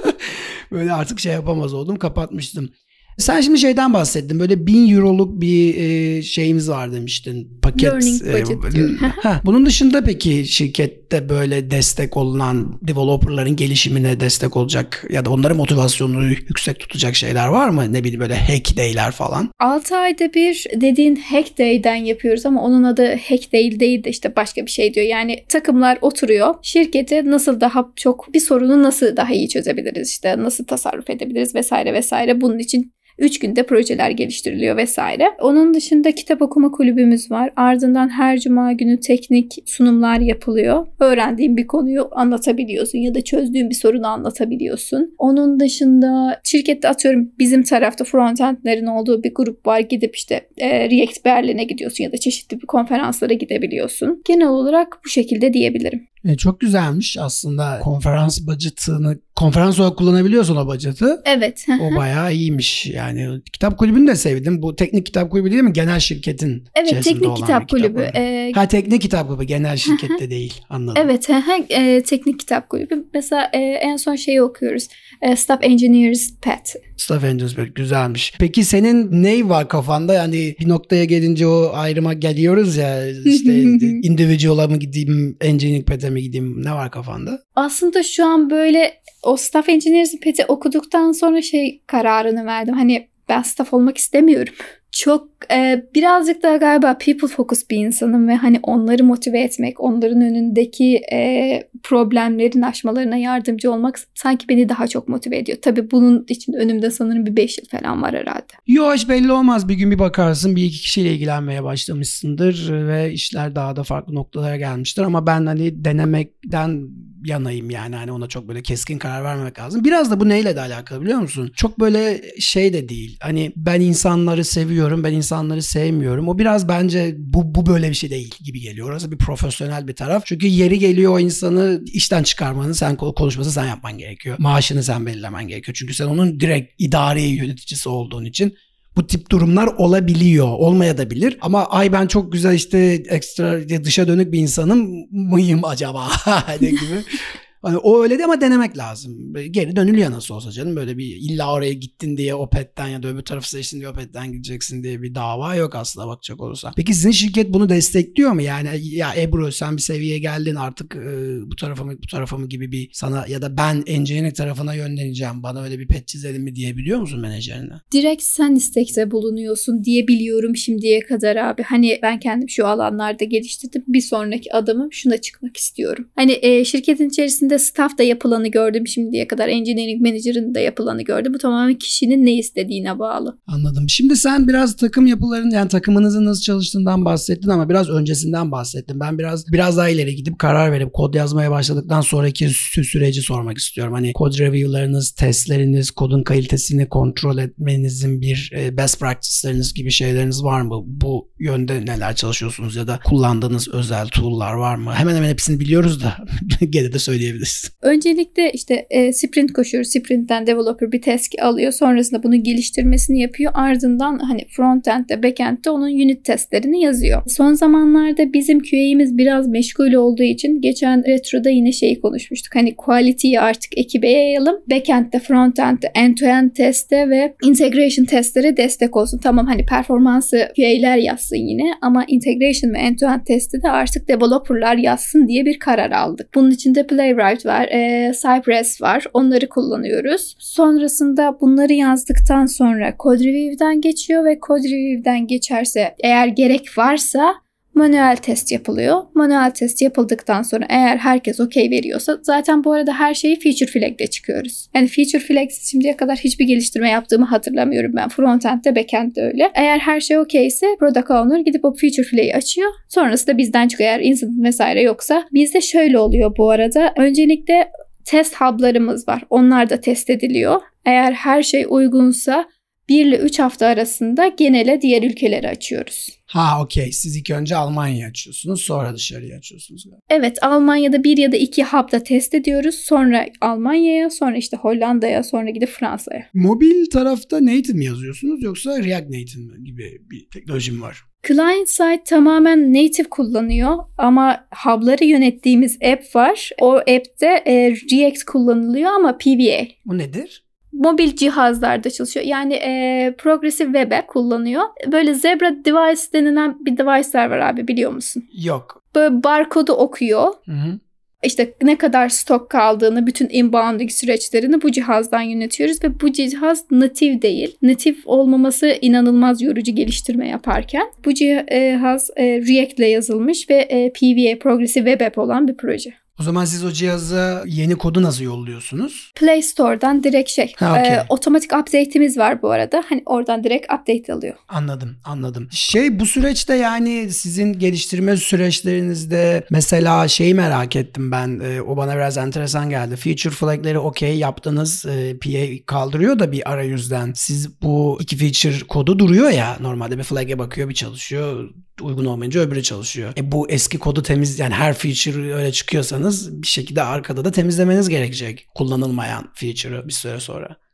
Böyle artık şey yapamaz oldum kapatmıştım. Sen şimdi şeyden bahsettin. Böyle bin euroluk bir e, şeyimiz var demiştin. Paket. Learning e, budget ha, bunun dışında peki şirkette böyle destek olunan developerların gelişimine destek olacak ya da onların motivasyonunu yüksek tutacak şeyler var mı? Ne bileyim böyle hack day'ler falan. 6 ayda bir dediğin hack day'den yapıyoruz ama onun adı hack day değil de işte başka bir şey diyor. Yani takımlar oturuyor. Şirketi nasıl daha çok bir sorunu nasıl daha iyi çözebiliriz işte nasıl tasarruf edebiliriz vesaire vesaire. Bunun için 3 günde projeler geliştiriliyor vesaire. Onun dışında kitap okuma kulübümüz var. Ardından her cuma günü teknik sunumlar yapılıyor. Öğrendiğin bir konuyu anlatabiliyorsun ya da çözdüğün bir sorunu anlatabiliyorsun. Onun dışında şirkette atıyorum bizim tarafta frontendlerin olduğu bir grup var. Gidip işte e, React Berlin'e gidiyorsun ya da çeşitli bir konferanslara gidebiliyorsun. Genel olarak bu şekilde diyebilirim. E, çok güzelmiş aslında konferans budget'ını konferans olarak kullanabiliyorsun o budget'ı. Evet. O bayağı iyiymiş yani. Kitap kulübünü de sevdim. Bu teknik kitap kulübü değil mi? Genel şirketin Evet teknik kitap kulübü. Ee, ha teknik kitap kulübü genel şirkette değil anladım. Evet e, teknik kitap kulübü. Mesela e, en son şeyi okuyoruz. E, Staff Engineers Pet. Staff Engineers Pet güzelmiş. Peki senin ney var kafanda? Yani bir noktaya gelince o ayrıma geliyoruz ya işte individual'a mı gideyim, engineering pet'e mi gideyim ne var kafanda? Aslında şu an böyle o Staff Engineers Pet'i okuduktan sonra şey kararını verdim. Hani ben staff olmak istemiyorum çok e, birazcık daha galiba people focus bir insanım ve hani onları motive etmek, onların önündeki e, problemlerin aşmalarına yardımcı olmak sanki beni daha çok motive ediyor. Tabii bunun için önümde sanırım bir 5 yıl falan var herhalde. Yo hiç belli olmaz. Bir gün bir bakarsın bir iki kişiyle ilgilenmeye başlamışsındır ve işler daha da farklı noktalara gelmiştir ama ben hani denemekten yanayım yani hani ona çok böyle keskin karar vermemek lazım. Biraz da bu neyle de alakalı biliyor musun? Çok böyle şey de değil. Hani ben insanları seviyorum, ben insanları sevmiyorum. O biraz bence bu, bu böyle bir şey değil gibi geliyor. Orası bir profesyonel bir taraf. Çünkü yeri geliyor o insanı işten çıkarmanı, sen konuşması sen yapman gerekiyor. Maaşını sen belirlemen gerekiyor. Çünkü sen onun direkt idari yöneticisi olduğun için bu tip durumlar olabiliyor. Olmaya da bilir. Ama ay ben çok güzel işte ekstra dışa dönük bir insanım mıyım acaba gibi Hani o öyle de ama denemek lazım. Geri dönülüyor nasıl olsa canım. Böyle bir illa oraya gittin diye o petten ya da öbür tarafı seçtin diye o petten gideceksin diye bir dava yok aslında bakacak olursa. Peki sizin şirket bunu destekliyor mu? Yani ya Ebru sen bir seviyeye geldin artık e, bu tarafa mı bu tarafa mı gibi bir sana ya da ben engineering tarafına yönleneceğim. Bana öyle bir pet çizelim mi diyebiliyor musun menajerine? Direkt sen istekte bulunuyorsun diyebiliyorum şimdiye kadar abi. Hani ben kendim şu alanlarda geliştirdim. Bir sonraki adımım şuna çıkmak istiyorum. Hani e, şirketin içerisinde içerisinde staff da yapılanı gördüm şimdiye kadar. Engineering manager'ın da yapılanı gördüm. Bu tamamen kişinin ne istediğine bağlı. Anladım. Şimdi sen biraz takım yapıların yani takımınızın nasıl çalıştığından bahsettin ama biraz öncesinden bahsettin. Ben biraz biraz daha ileri gidip karar verip kod yazmaya başladıktan sonraki süreci sormak istiyorum. Hani kod review'larınız, testleriniz, kodun kalitesini kontrol etmenizin bir e, best practice'leriniz gibi şeyleriniz var mı? Bu yönde neler çalışıyorsunuz ya da kullandığınız özel tool'lar var mı? Hemen hemen hepsini biliyoruz da gene de söyleyebilirim diyebiliriz. Öncelikle işte e, sprint koşuyor. Sprintten developer bir task alıyor. Sonrasında bunu geliştirmesini yapıyor. Ardından hani frontend'de, backend'de onun unit testlerini yazıyor. Son zamanlarda bizim QA'miz biraz meşgul olduğu için geçen retroda yine şeyi konuşmuştuk. Hani quality'yi artık ekibe yayalım. Backend'de, frontend'de, end-to-end teste ve integration testlere destek olsun. Tamam hani performansı QA'ler yazsın yine ama integration ve end-to-end testi de artık developerlar yazsın diye bir karar aldık. Bunun için de Playwright Playwright var, e, Cypress var. Onları kullanıyoruz. Sonrasında bunları yazdıktan sonra Code Review'den geçiyor ve Code Review'den geçerse eğer gerek varsa manuel test yapılıyor. Manuel test yapıldıktan sonra eğer herkes okey veriyorsa zaten bu arada her şeyi feature flag'de çıkıyoruz. Yani feature flag şimdiye kadar hiçbir geliştirme yaptığımı hatırlamıyorum ben. Frontend'de backend'de öyle. Eğer her şey okey ise product owner gidip o feature flag'i açıyor. Sonrasında bizden çıkıyor eğer incident vesaire yoksa. Bizde şöyle oluyor bu arada. Öncelikle test hub'larımız var. Onlar da test ediliyor. Eğer her şey uygunsa 1 ile 3 hafta arasında genele diğer ülkeleri açıyoruz. Ha okey. Siz ilk önce Almanya açıyorsunuz sonra dışarıya açıyorsunuz. Evet Almanya'da bir ya da iki hub'da test ediyoruz. Sonra Almanya'ya sonra işte Hollanda'ya sonra gidip Fransa'ya. Mobil tarafta native mi yazıyorsunuz yoksa React Native gibi bir teknolojim var? Client side tamamen native kullanıyor ama hub'ları yönettiğimiz app var. O app'te e, React kullanılıyor ama PVA. Bu nedir? Mobil cihazlarda çalışıyor. Yani e, Progressive Web'e kullanıyor. Böyle Zebra Device denilen bir device'ler var abi biliyor musun? Yok. Böyle barkodu okuyor. Hı hı. İşte ne kadar stok kaldığını, bütün inbound süreçlerini bu cihazdan yönetiyoruz ve bu cihaz natif değil. Natif olmaması inanılmaz yorucu geliştirme yaparken. Bu cihaz e, React ile yazılmış ve e, PVA Progressive Web App olan bir proje. O zaman siz o cihaza yeni kodu nasıl yolluyorsunuz? Play Store'dan direkt şey. Ha, okey. e, otomatik update'imiz var bu arada. Hani oradan direkt update alıyor. Anladım, anladım. Şey bu süreçte yani sizin geliştirme süreçlerinizde mesela şeyi merak ettim ben. e, o bana biraz enteresan geldi. Feature flag'leri okey yaptınız. E, PA kaldırıyor da bir arayüzden. Siz bu iki feature kodu duruyor ya. Normalde bir flag'e bakıyor bir çalışıyor. Uygun olmayınca öbürü çalışıyor. E bu eski kodu temiz yani her feature öyle çıkıyorsanız bir şekilde arkada da temizlemeniz gerekecek. Kullanılmayan feature'ı bir süre sonra.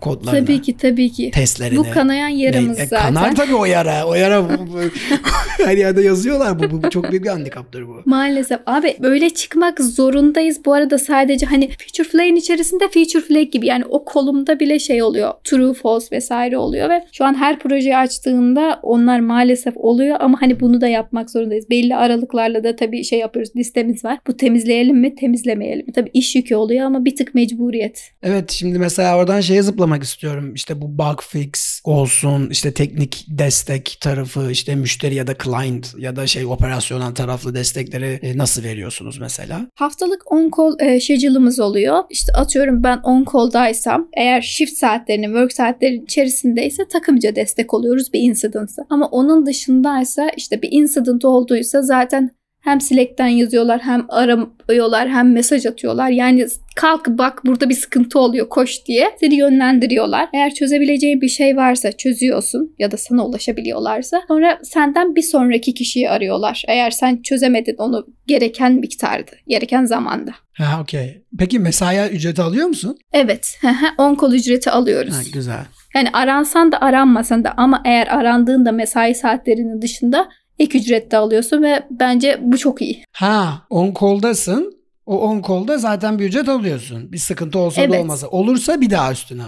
Kodlarını. Tabii ki tabii ki. Testlerini. Bu kanayan yaramız Ne- e, zaten. Kanar tabii o yara. O yara her yerde yazıyorlar. Bu, bu, bu çok büyük bir handikaptır bu. Maalesef abi böyle çıkmak zorundayız. Bu arada sadece hani feature flag'in içerisinde feature flag gibi yani o kolumda bile şey oluyor. True, false vesaire oluyor ve şu an her projeyi açtığında onlar maalesef oluyor ama hani bunu da yapmak zorundayız. Belli aralıklarla da tabii şey yapıyoruz. Listemiz var. Bu temizleyelim mi, temizlemeyelim mi? Tabii iş yükü oluyor ama bir tık mecburiyet. Evet şimdi mesela oradan şeye zıplamak istiyorum. İşte bu bug fix olsun, işte teknik destek tarafı, işte müşteri ya da client ya da şey operasyonel taraflı destekleri e, nasıl veriyorsunuz mesela? Haftalık on call e, schedule'ımız oluyor. İşte atıyorum ben on call'daysam eğer shift saatlerinin, work saatlerinin içerisindeyse takımca destek oluyoruz bir incidence'a. Ama onun dışındaysa işte bir incident olduysa zaten hem Slack'ten yazıyorlar hem aramıyorlar hem mesaj atıyorlar. Yani kalk bak burada bir sıkıntı oluyor koş diye seni yönlendiriyorlar. Eğer çözebileceğin bir şey varsa çözüyorsun ya da sana ulaşabiliyorlarsa sonra senden bir sonraki kişiyi arıyorlar. Eğer sen çözemedin onu gereken miktarda, gereken zamanda. Ha okey. Peki mesai ücreti alıyor musun? Evet, on kol ücreti alıyoruz. Ha, güzel. Yani aransan da aranmasan da ama eğer arandığında mesai saatlerinin dışında ek ücret de alıyorsun ve bence bu çok iyi. Ha on call'dasın. O on call'da zaten bir ücret alıyorsun. Bir sıkıntı olsa da Evet. olmasa. Olursa bir daha üstüne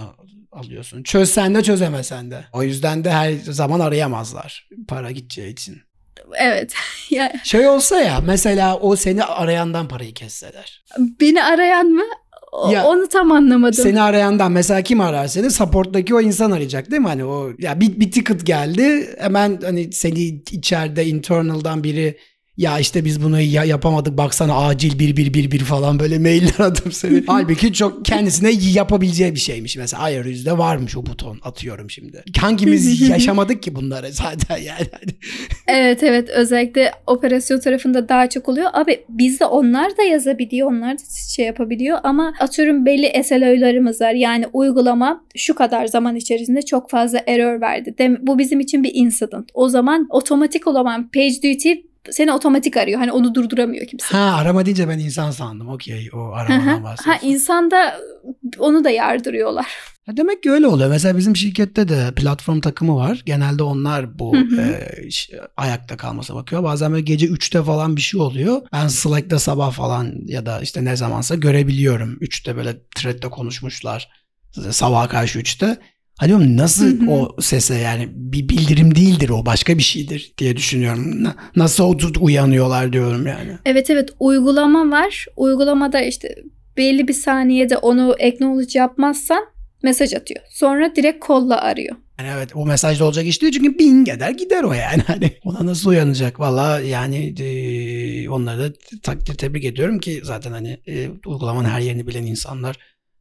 alıyorsun. Çözsen de çözemesen de. O yüzden de her zaman arayamazlar. Para gideceği için. Evet. Şey olsa ya mesela o seni arayandan parayı kesseler. beni arayan mı? O- Ya, onu tam anlamadım. Seni arayandan mesela kim arar seni? Support'taki o insan arayacak değil mi? Hani o ya bir, bir ticket geldi hemen hani seni içeride internal'dan biri ya işte biz bunu ya yapamadık baksana acil bir bir bir bir falan böyle mailler atıp seni. Halbuki çok kendisine yapabileceği bir şeymiş mesela arayüzde varmış o buton atıyorum şimdi. Hangimiz yaşamadık ki bunları zaten yani. Evet evet özellikle operasyon tarafında daha çok oluyor. Abi bizde onlar da yazabiliyor onlar da şey yapabiliyor ama atıyorum belli SLO'larımız var. Yani uygulama şu kadar zaman içerisinde çok fazla error verdi. Dem bu bizim için bir incident. O zaman otomatik olan page duty seni otomatik arıyor. Hani onu durduramıyor kimse. Ha arama deyince ben insan sandım. Okey o aramadan ha bahsediyorsun. insanda onu da yardırıyorlar. Ha, Demek ki öyle oluyor. Mesela bizim şirkette de platform takımı var. Genelde onlar bu Hı hı. e, ayakta kalmasa bakıyor. Bazen böyle gece 3'te falan bir şey oluyor. Ben Slack'ta sabah falan ya da işte ne zamansa görebiliyorum. 3'te böyle thread'de konuşmuşlar. Sabaha karşı 3'te. Hani diyorum nasıl o sese yani bir bildirim değildir o başka bir şeydir diye düşünüyorum. Na- Nasıl o uyanıyorlar diyorum yani. Evet evet uygulama var. Uygulamada işte belli bir saniyede onu acknowledge yapmazsan mesaj atıyor. Sonra direkt kolla arıyor. Yani evet o mesajda olacak iş değil çünkü ping eder gider o yani. Hani ona nasıl uyanacak? Valla yani e, onları da takdir tebrik ediyorum ki zaten hani e, uygulamanın her yerini bilen insanlar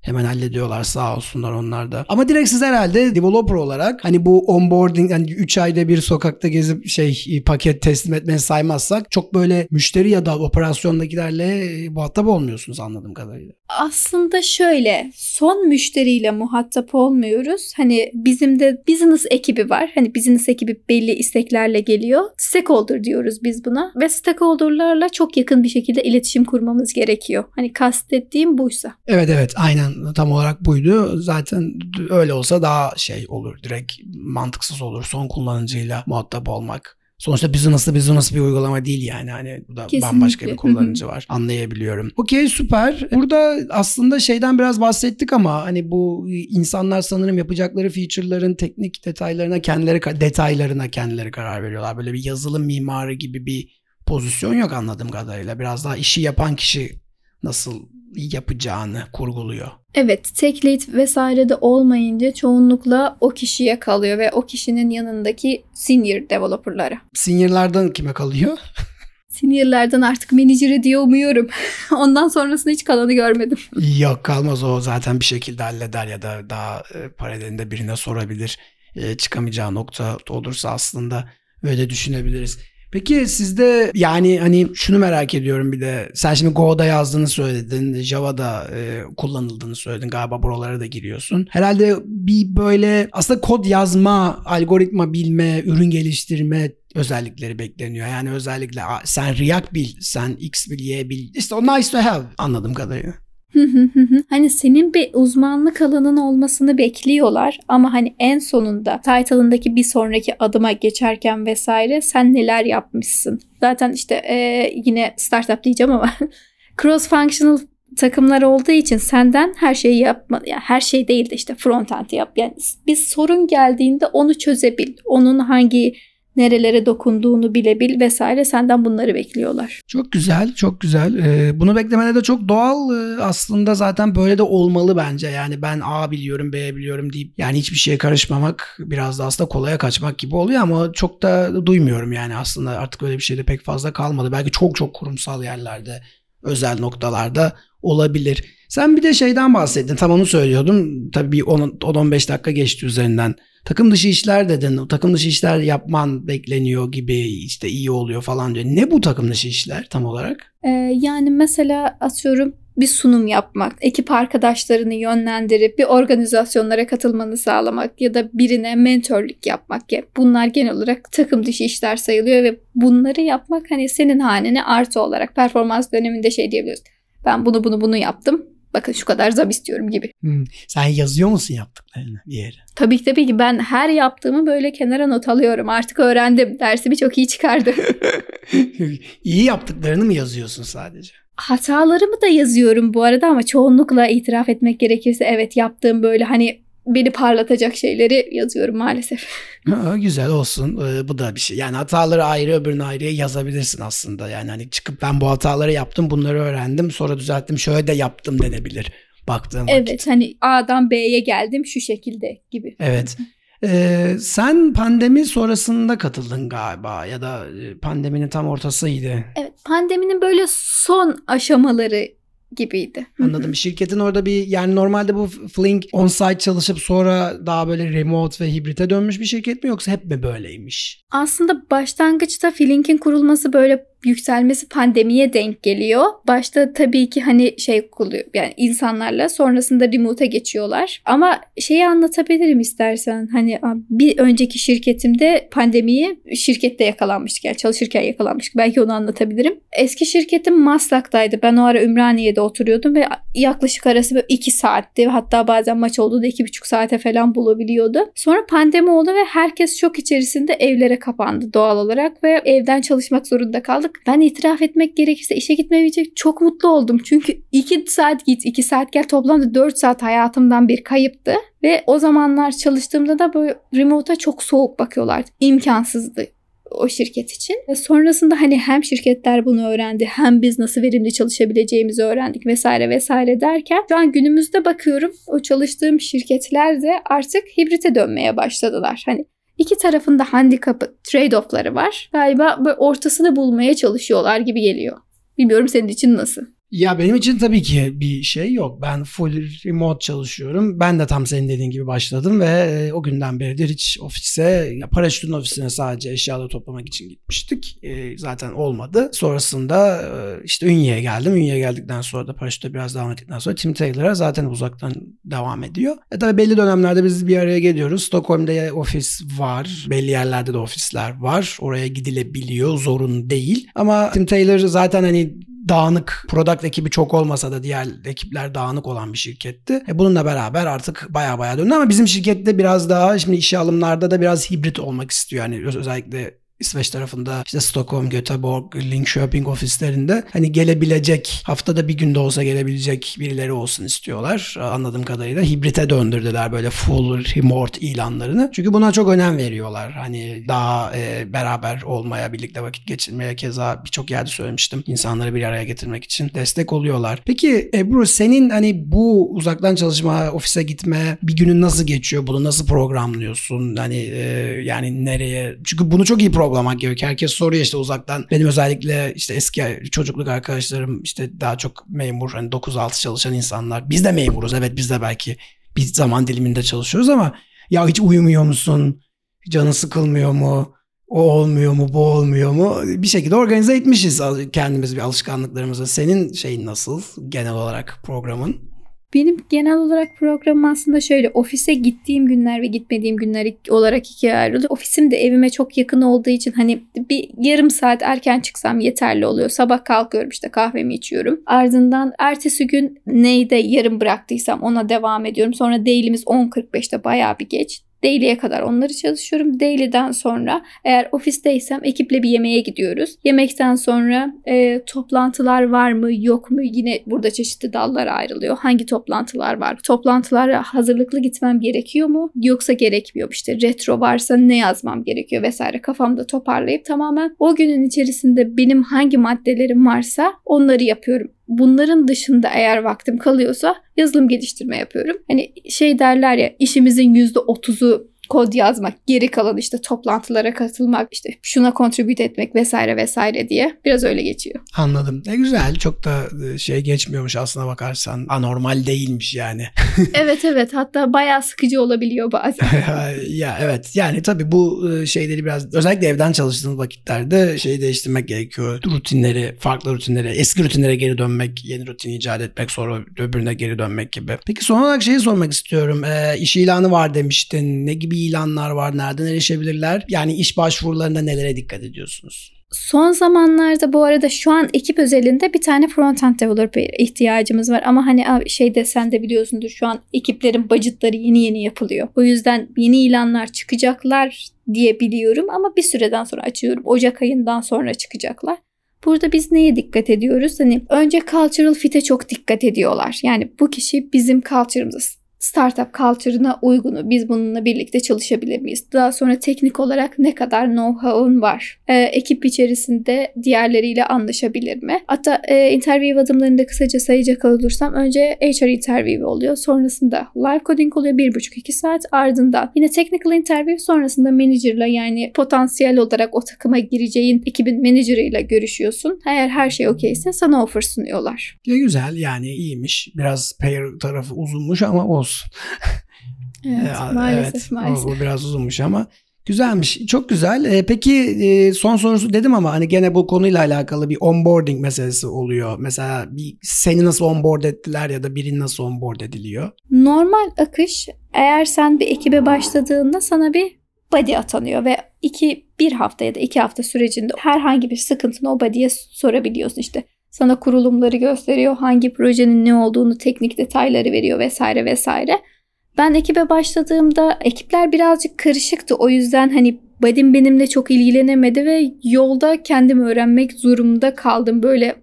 hemen hallediyorlar sağ olsunlar onlar da. Ama direkt siz herhalde developer olarak hani bu onboarding yani 3 ayda bir sokakta gezip şey e, paket teslim etmeyi saymazsak çok böyle müşteri ya da operasyondakilerle e, muhatap olmuyorsunuz anladığım kadarıyla. Aslında şöyle son müşteriyle muhatap olmuyoruz. Hani bizim de business ekibi var. Hani business ekibi belli isteklerle geliyor. Stakeholder diyoruz biz buna. Ve stakeholderlarla çok yakın bir şekilde iletişim kurmamız gerekiyor. Hani kastettiğim buysa. Evet evet aynen tam olarak buydu. Zaten öyle olsa daha şey olur. Direkt mantıksız olur son kullanıcıyla muhatap olmak. Sonuçta business'lı business bir uygulama değil yani. Hani burada Kesinlikle. bambaşka bir kullanıcı var. Anlayabiliyorum. Okey süper. Burada aslında şeyden biraz bahsettik ama hani bu insanlar sanırım yapacakları feature'ların teknik detaylarına kendileri detaylarına kendileri karar veriyorlar. Böyle bir yazılım mimarı gibi bir pozisyon yok anladığım kadarıyla. Biraz daha işi yapan kişi nasıl yapacağını kurguluyor. Evet, tech lead vesaire de olmayınca çoğunlukla o kişiye kalıyor ve o kişinin yanındaki senior developerlara. Senior'lardan kime kalıyor? Senior'lardan artık menajeri diye umuyorum. Ondan sonrasında hiç kalanı görmedim. Yok kalmaz o zaten bir şekilde halleder ya da daha e, paralelinde birine sorabilir. E, çıkamayacağı nokta olursa aslında öyle düşünebiliriz. Peki sizde yani hani şunu merak ediyorum bir de sen şimdi Go'da yazdığını söyledin Java'da e, kullanıldığını söyledin galiba buralara da giriyorsun. Herhalde bir böyle aslında kod yazma, algoritma bilme, ürün geliştirme özellikleri bekleniyor. Yani özellikle sen React bil, sen X bil, Y bil. İşte o nice to have anladığım kadarıyla hani senin bir uzmanlık alanın olmasını bekliyorlar ama hani en sonunda title'ındaki bir sonraki adıma geçerken vesaire sen neler yapmışsın. Zaten işte e, yine startup diyeceğim ama cross functional takımlar olduğu için senden her şeyi yapma yani her şey değil de işte front end yap. Yani bir sorun geldiğinde onu çözebil. Onun hangi nerelere dokunduğunu bilebil vesaire senden bunları bekliyorlar. Çok güzel, çok güzel. Ee, bunu beklemeleri de çok doğal. Ee, aslında zaten böyle de olmalı bence. Yani ben A biliyorum, B biliyorum deyip yani hiçbir şeye karışmamak biraz da aslında kolaya kaçmak gibi oluyor ama çok da duymuyorum yani aslında artık öyle bir şey de pek fazla kalmadı. Belki çok çok kurumsal yerlerde, özel noktalarda olabilir. Sen bir de şeyden bahsettin. Tam onu söylüyordum. Tabii bir 10-15 dakika geçti üzerinden. Takım dışı işler dedin. Takım dışı işler yapman bekleniyor gibi işte iyi oluyor falan diyor. Ne bu takım dışı işler tam olarak? Ee, yani mesela atıyorum bir sunum yapmak, ekip arkadaşlarını yönlendirip bir organizasyonlara katılmanı sağlamak ya da birine mentorluk yapmak ya bunlar genel olarak takım dışı işler sayılıyor ve bunları yapmak hani senin hanene artı olarak performans döneminde şey diyebiliriz. Ben bunu bunu bunu yaptım bakın şu kadar zam istiyorum gibi. Hmm. Sen yazıyor musun yaptıklarını bir yere? Tabii ki tabii ki ben her yaptığımı böyle kenara not alıyorum. Artık öğrendim. Dersimi çok iyi çıkardım. İyi yaptıklarını mı yazıyorsun sadece? Hatalarımı da yazıyorum bu arada ama çoğunlukla itiraf etmek gerekirse evet yaptığım böyle hani beni parlatacak şeyleri yazıyorum maalesef. Ha, güzel olsun. Ee, bu da bir şey. Yani hataları ayrı öbürünü ayrı yazabilirsin aslında. Yani hani çıkıp ben bu hataları yaptım bunları öğrendim sonra düzelttim şöyle de yaptım denebilir baktığım Evet vakit. hani A'dan B'ye geldim şu şekilde gibi. Evet. Ee, sen pandemi sonrasında katıldın galiba ya da e, pandeminin tam ortasıydı. Evet pandeminin böyle son aşamaları gibiydi. Anladım. Şirketin orada bir yani normalde bu Flink on-site çalışıp sonra daha böyle remote ve hibrite dönmüş bir şirket mi yoksa hep mi böyleymiş? Aslında başlangıçta Flink'in kurulması böyle yükselmesi pandemiye denk geliyor. Başta tabii ki hani şey oluyor yani insanlarla sonrasında remote'a geçiyorlar. Ama şeyi anlatabilirim istersen hani bir önceki şirketimde pandemiyi şirkette yakalanmıştık yani çalışırken yakalanmıştık. Belki onu anlatabilirim. Eski şirketim Maslak'taydı. Ben o ara Ümraniye'de oturuyordum ve yaklaşık arası böyle iki saatti. Hatta bazen maç olduğu da iki buçuk saate falan bulabiliyordu. Sonra pandemi oldu ve herkes şok içerisinde evlere kapandı doğal olarak ve evden çalışmak zorunda kaldık aldık. Ben itiraf etmek gerekirse işe gitmeyecek çok mutlu oldum. Çünkü 2 saat git 2 saat gel toplamda 4 saat hayatımdan bir kayıptı. Ve o zamanlar çalıştığımda da böyle remote'a çok soğuk bakıyorlardı. İmkansızdı o şirket için. Ve sonrasında hani hem şirketler bunu öğrendi hem biz nasıl verimli çalışabileceğimizi öğrendik vesaire vesaire derken şu an günümüzde bakıyorum o çalıştığım şirketler de artık hibrite dönmeye başladılar. Hani İki tarafında handikapı, trade-off'ları var. Galiba böyle ortasını bulmaya çalışıyorlar gibi geliyor. Bilmiyorum senin için nasıl? Ya benim için tabii ki bir şey yok. Ben full remote çalışıyorum. Ben de tam senin dediğin gibi başladım ve e, o günden beridir hiç ofise, paraşütün ofisine sadece eşyaları toplamak için gitmiştik. E, zaten olmadı. Sonrasında e, işte Ünye'ye geldim. Ünye'ye geldikten sonra da paraşütte biraz devam ettikten sonra Tim Taylor'a zaten uzaktan devam ediyor. E tabii belli dönemlerde biz bir araya geliyoruz. Stockholm'da ofis var. Belli yerlerde de ofisler var. Oraya gidilebiliyor. Zorun değil. Ama Tim Taylor zaten hani dağınık product ekibi çok olmasa da diğer ekipler dağınık olan bir şirketti. E bununla beraber artık baya baya döndü ama bizim şirkette biraz daha şimdi işe alımlarda da biraz hibrit olmak istiyor. Yani özellikle İsveç tarafında işte Stockholm, Göteborg, Linköping ofislerinde hani gelebilecek haftada bir günde olsa gelebilecek birileri olsun istiyorlar. Anladığım kadarıyla hibrite döndürdüler böyle full remote ilanlarını. Çünkü buna çok önem veriyorlar. Hani daha e, beraber olmaya, birlikte vakit geçirmeye keza birçok yerde söylemiştim. İnsanları bir araya getirmek için destek oluyorlar. Peki Ebru senin hani bu uzaktan çalışma, ofise gitme bir günün nasıl geçiyor? Bunu nasıl programlıyorsun? Hani e, yani nereye? Çünkü bunu çok iyi program sorgulamak gerekiyor. Herkes soruyor işte uzaktan. Benim özellikle işte eski çocukluk arkadaşlarım işte daha çok memur hani 9-6 çalışan insanlar. Biz de memuruz evet biz de belki bir zaman diliminde çalışıyoruz ama ya hiç uyumuyor musun? Canı sıkılmıyor mu? O olmuyor mu, bu olmuyor mu? Bir şekilde organize etmişiz kendimiz bir alışkanlıklarımızı. Senin şeyin nasıl genel olarak programın? Benim genel olarak programım aslında şöyle ofise gittiğim günler ve gitmediğim günler olarak ikiye ayrılıyor. Ofisim de evime çok yakın olduğu için hani bir yarım saat erken çıksam yeterli oluyor. Sabah kalkıyorum işte kahvemi içiyorum. Ardından ertesi gün neyde yarım bıraktıysam ona devam ediyorum. Sonra daily'miz 10.45'te bayağı bir geç. Daily'e kadar onları çalışıyorum. Daily'den sonra eğer ofisteysem ekiple bir yemeğe gidiyoruz. Yemekten sonra e, toplantılar var mı yok mu yine burada çeşitli dallara ayrılıyor. Hangi toplantılar var? Toplantılara hazırlıklı gitmem gerekiyor mu? Yoksa gerekmiyor. İşte retro varsa ne yazmam gerekiyor vesaire kafamda toparlayıp tamamen o günün içerisinde benim hangi maddelerim varsa onları yapıyorum bunların dışında eğer vaktim kalıyorsa yazılım geliştirme yapıyorum. Hani şey derler ya işimizin %30'u kod yazmak, geri kalan işte toplantılara katılmak, işte şuna contribute etmek vesaire vesaire diye biraz öyle geçiyor. Anladım. Ne güzel. Çok da e, şey geçmiyormuş aslına bakarsan. Anormal değilmiş yani. evet evet. Hatta bayağı sıkıcı olabiliyor bazen. ya evet. Yani tabii bu e, şeyleri biraz özellikle evden çalıştığınız vakitlerde şeyi değiştirmek gerekiyor. Rutinleri, farklı rutinlere, eski rutinlere geri dönmek, yeni rutin icat etmek, sonra öbürüne geri dönmek gibi. Peki son olarak şeyi sormak istiyorum. E, iş ilanı var demiştin. Ne gibi ilanlar var? Nereden erişebilirler? Yani iş başvurularında nelere dikkat ediyorsunuz? Son zamanlarda bu arada şu an ekip özelinde bir tane front-end developer ihtiyacımız var. Ama hani şey desen de biliyorsundur şu an ekiplerin budgetları yeni yeni yapılıyor. O yüzden yeni ilanlar çıkacaklar diye biliyorum ama bir süreden sonra açıyorum. Ocak ayından sonra çıkacaklar. Burada biz neye dikkat ediyoruz? Hani önce cultural fit'e çok dikkat ediyorlar. Yani bu kişi bizim culture'ımıza startup culture'ına uygunu biz bununla birlikte çalışabilir miyiz? Daha sonra teknik olarak ne kadar know-how'un var? Ee, ekip içerisinde diğerleriyle anlaşabilir mi? Hatta e, interview adımlarını da kısaca sayacak olursam önce HR interview oluyor. Sonrasında live coding oluyor 1,5-2 saat. Ardından yine technical interview sonrasında manager'la yani potansiyel olarak o takıma gireceğin ekibin manager'ıyla görüşüyorsun. Eğer her şey okeyse sana offer sunuyorlar. Ya güzel yani iyiymiş. Biraz payer tarafı uzunmuş ama olsun olsun. Evet maalesef evet, maalesef. Bu biraz uzunmuş ama güzelmiş. Çok güzel. Ee, peki e, son sorusu dedim ama hani gene bu konuyla alakalı bir onboarding meselesi oluyor. Mesela bir seni nasıl onboard ettiler ya da birini nasıl onboard ediliyor? Normal akış eğer sen bir ekibe başladığında sana bir body atanıyor ve iki bir hafta ya da iki hafta sürecinde herhangi bir sıkıntını o body'ye sorabiliyorsun işte sana kurulumları gösteriyor, hangi projenin ne olduğunu, teknik detayları veriyor vesaire vesaire. Ben ekibe başladığımda ekipler birazcık karışıktı. O yüzden hani Badim benimle çok ilgilenemedi ve yolda kendim öğrenmek zorunda kaldım. Böyle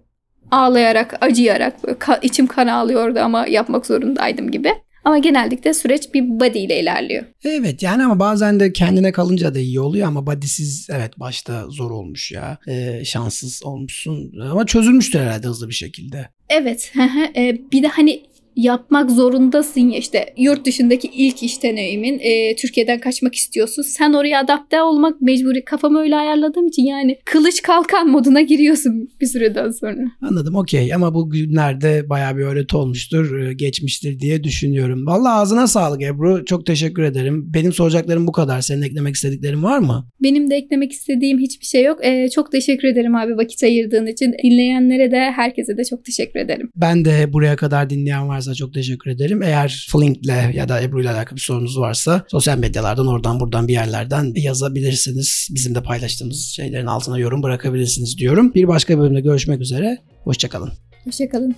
ağlayarak, acıyarak, böyle içim kan ağlıyordu ama yapmak zorundaydım gibi. Ama genellikle süreç bir body ile ilerliyor. Evet yani ama bazen de kendine kalınca da iyi oluyor ama body'siz evet başta zor olmuş ya. Ee, şanssız olmuşsun ama çözülmüştür herhalde hızlı bir şekilde. Evet. Ee, bir de hani yapmak zorundasın ya işte yurt dışındaki ilk iş deneyimin e, Türkiye'den kaçmak istiyorsun. Sen oraya adapte olmak mecburi kafamı öyle ayarladığım için yani kılıç kalkan moduna giriyorsun bir süreden sonra. Anladım okey ama bu günlerde baya bir öğreti olmuştur e, geçmiştir diye düşünüyorum. Valla ağzına sağlık Ebru çok teşekkür ederim. Benim soracaklarım bu kadar. Senin eklemek istediklerin var mı? Benim de eklemek istediğim hiçbir şey yok. Ee, çok teşekkür ederim abi vakit ayırdığın için. Dinleyenlere de herkese de çok teşekkür ederim. Ben de buraya kadar dinleyen varsa çok teşekkür ederim. Eğer Flink'le ya da Ebru ile alakalı bir sorunuz varsa sosyal medyalardan oradan buradan bir yerlerden yazabilirsiniz. Bizim de paylaştığımız şeylerin altına yorum bırakabilirsiniz diyorum. Bir başka bölümde görüşmek üzere. Hoşçakalın. Hoşçakalın.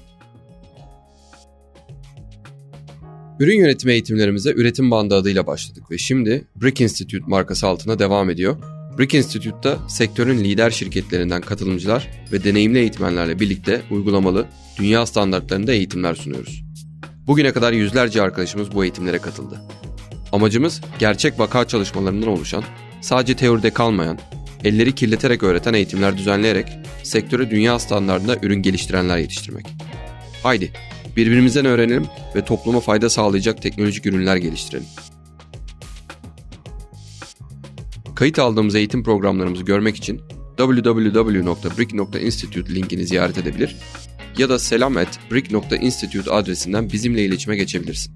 Ürün yönetimi eğitimlerimize üretim bandı adıyla başladık ve şimdi Brick Institute markası altına devam ediyor. Brick Institute'da sektörün lider şirketlerinden katılımcılar ve deneyimli eğitmenlerle birlikte uygulamalı, dünya standartlarında eğitimler sunuyoruz. Bugüne kadar yüzlerce arkadaşımız bu eğitimlere katıldı. Amacımız gerçek vaka çalışmalarından oluşan, sadece teoride kalmayan, elleri kirleterek öğreten eğitimler düzenleyerek sektöre dünya standartında ürün geliştirenler yetiştirmek. Haydi birbirimizden öğrenelim ve topluma fayda sağlayacak teknolojik ürünler geliştirelim. Kayıt aldığımız eğitim programlarımızı görmek için www.brick.institute linkini ziyaret edebilir ya da selam@brick.institute adresinden bizimle iletişime geçebilirsin.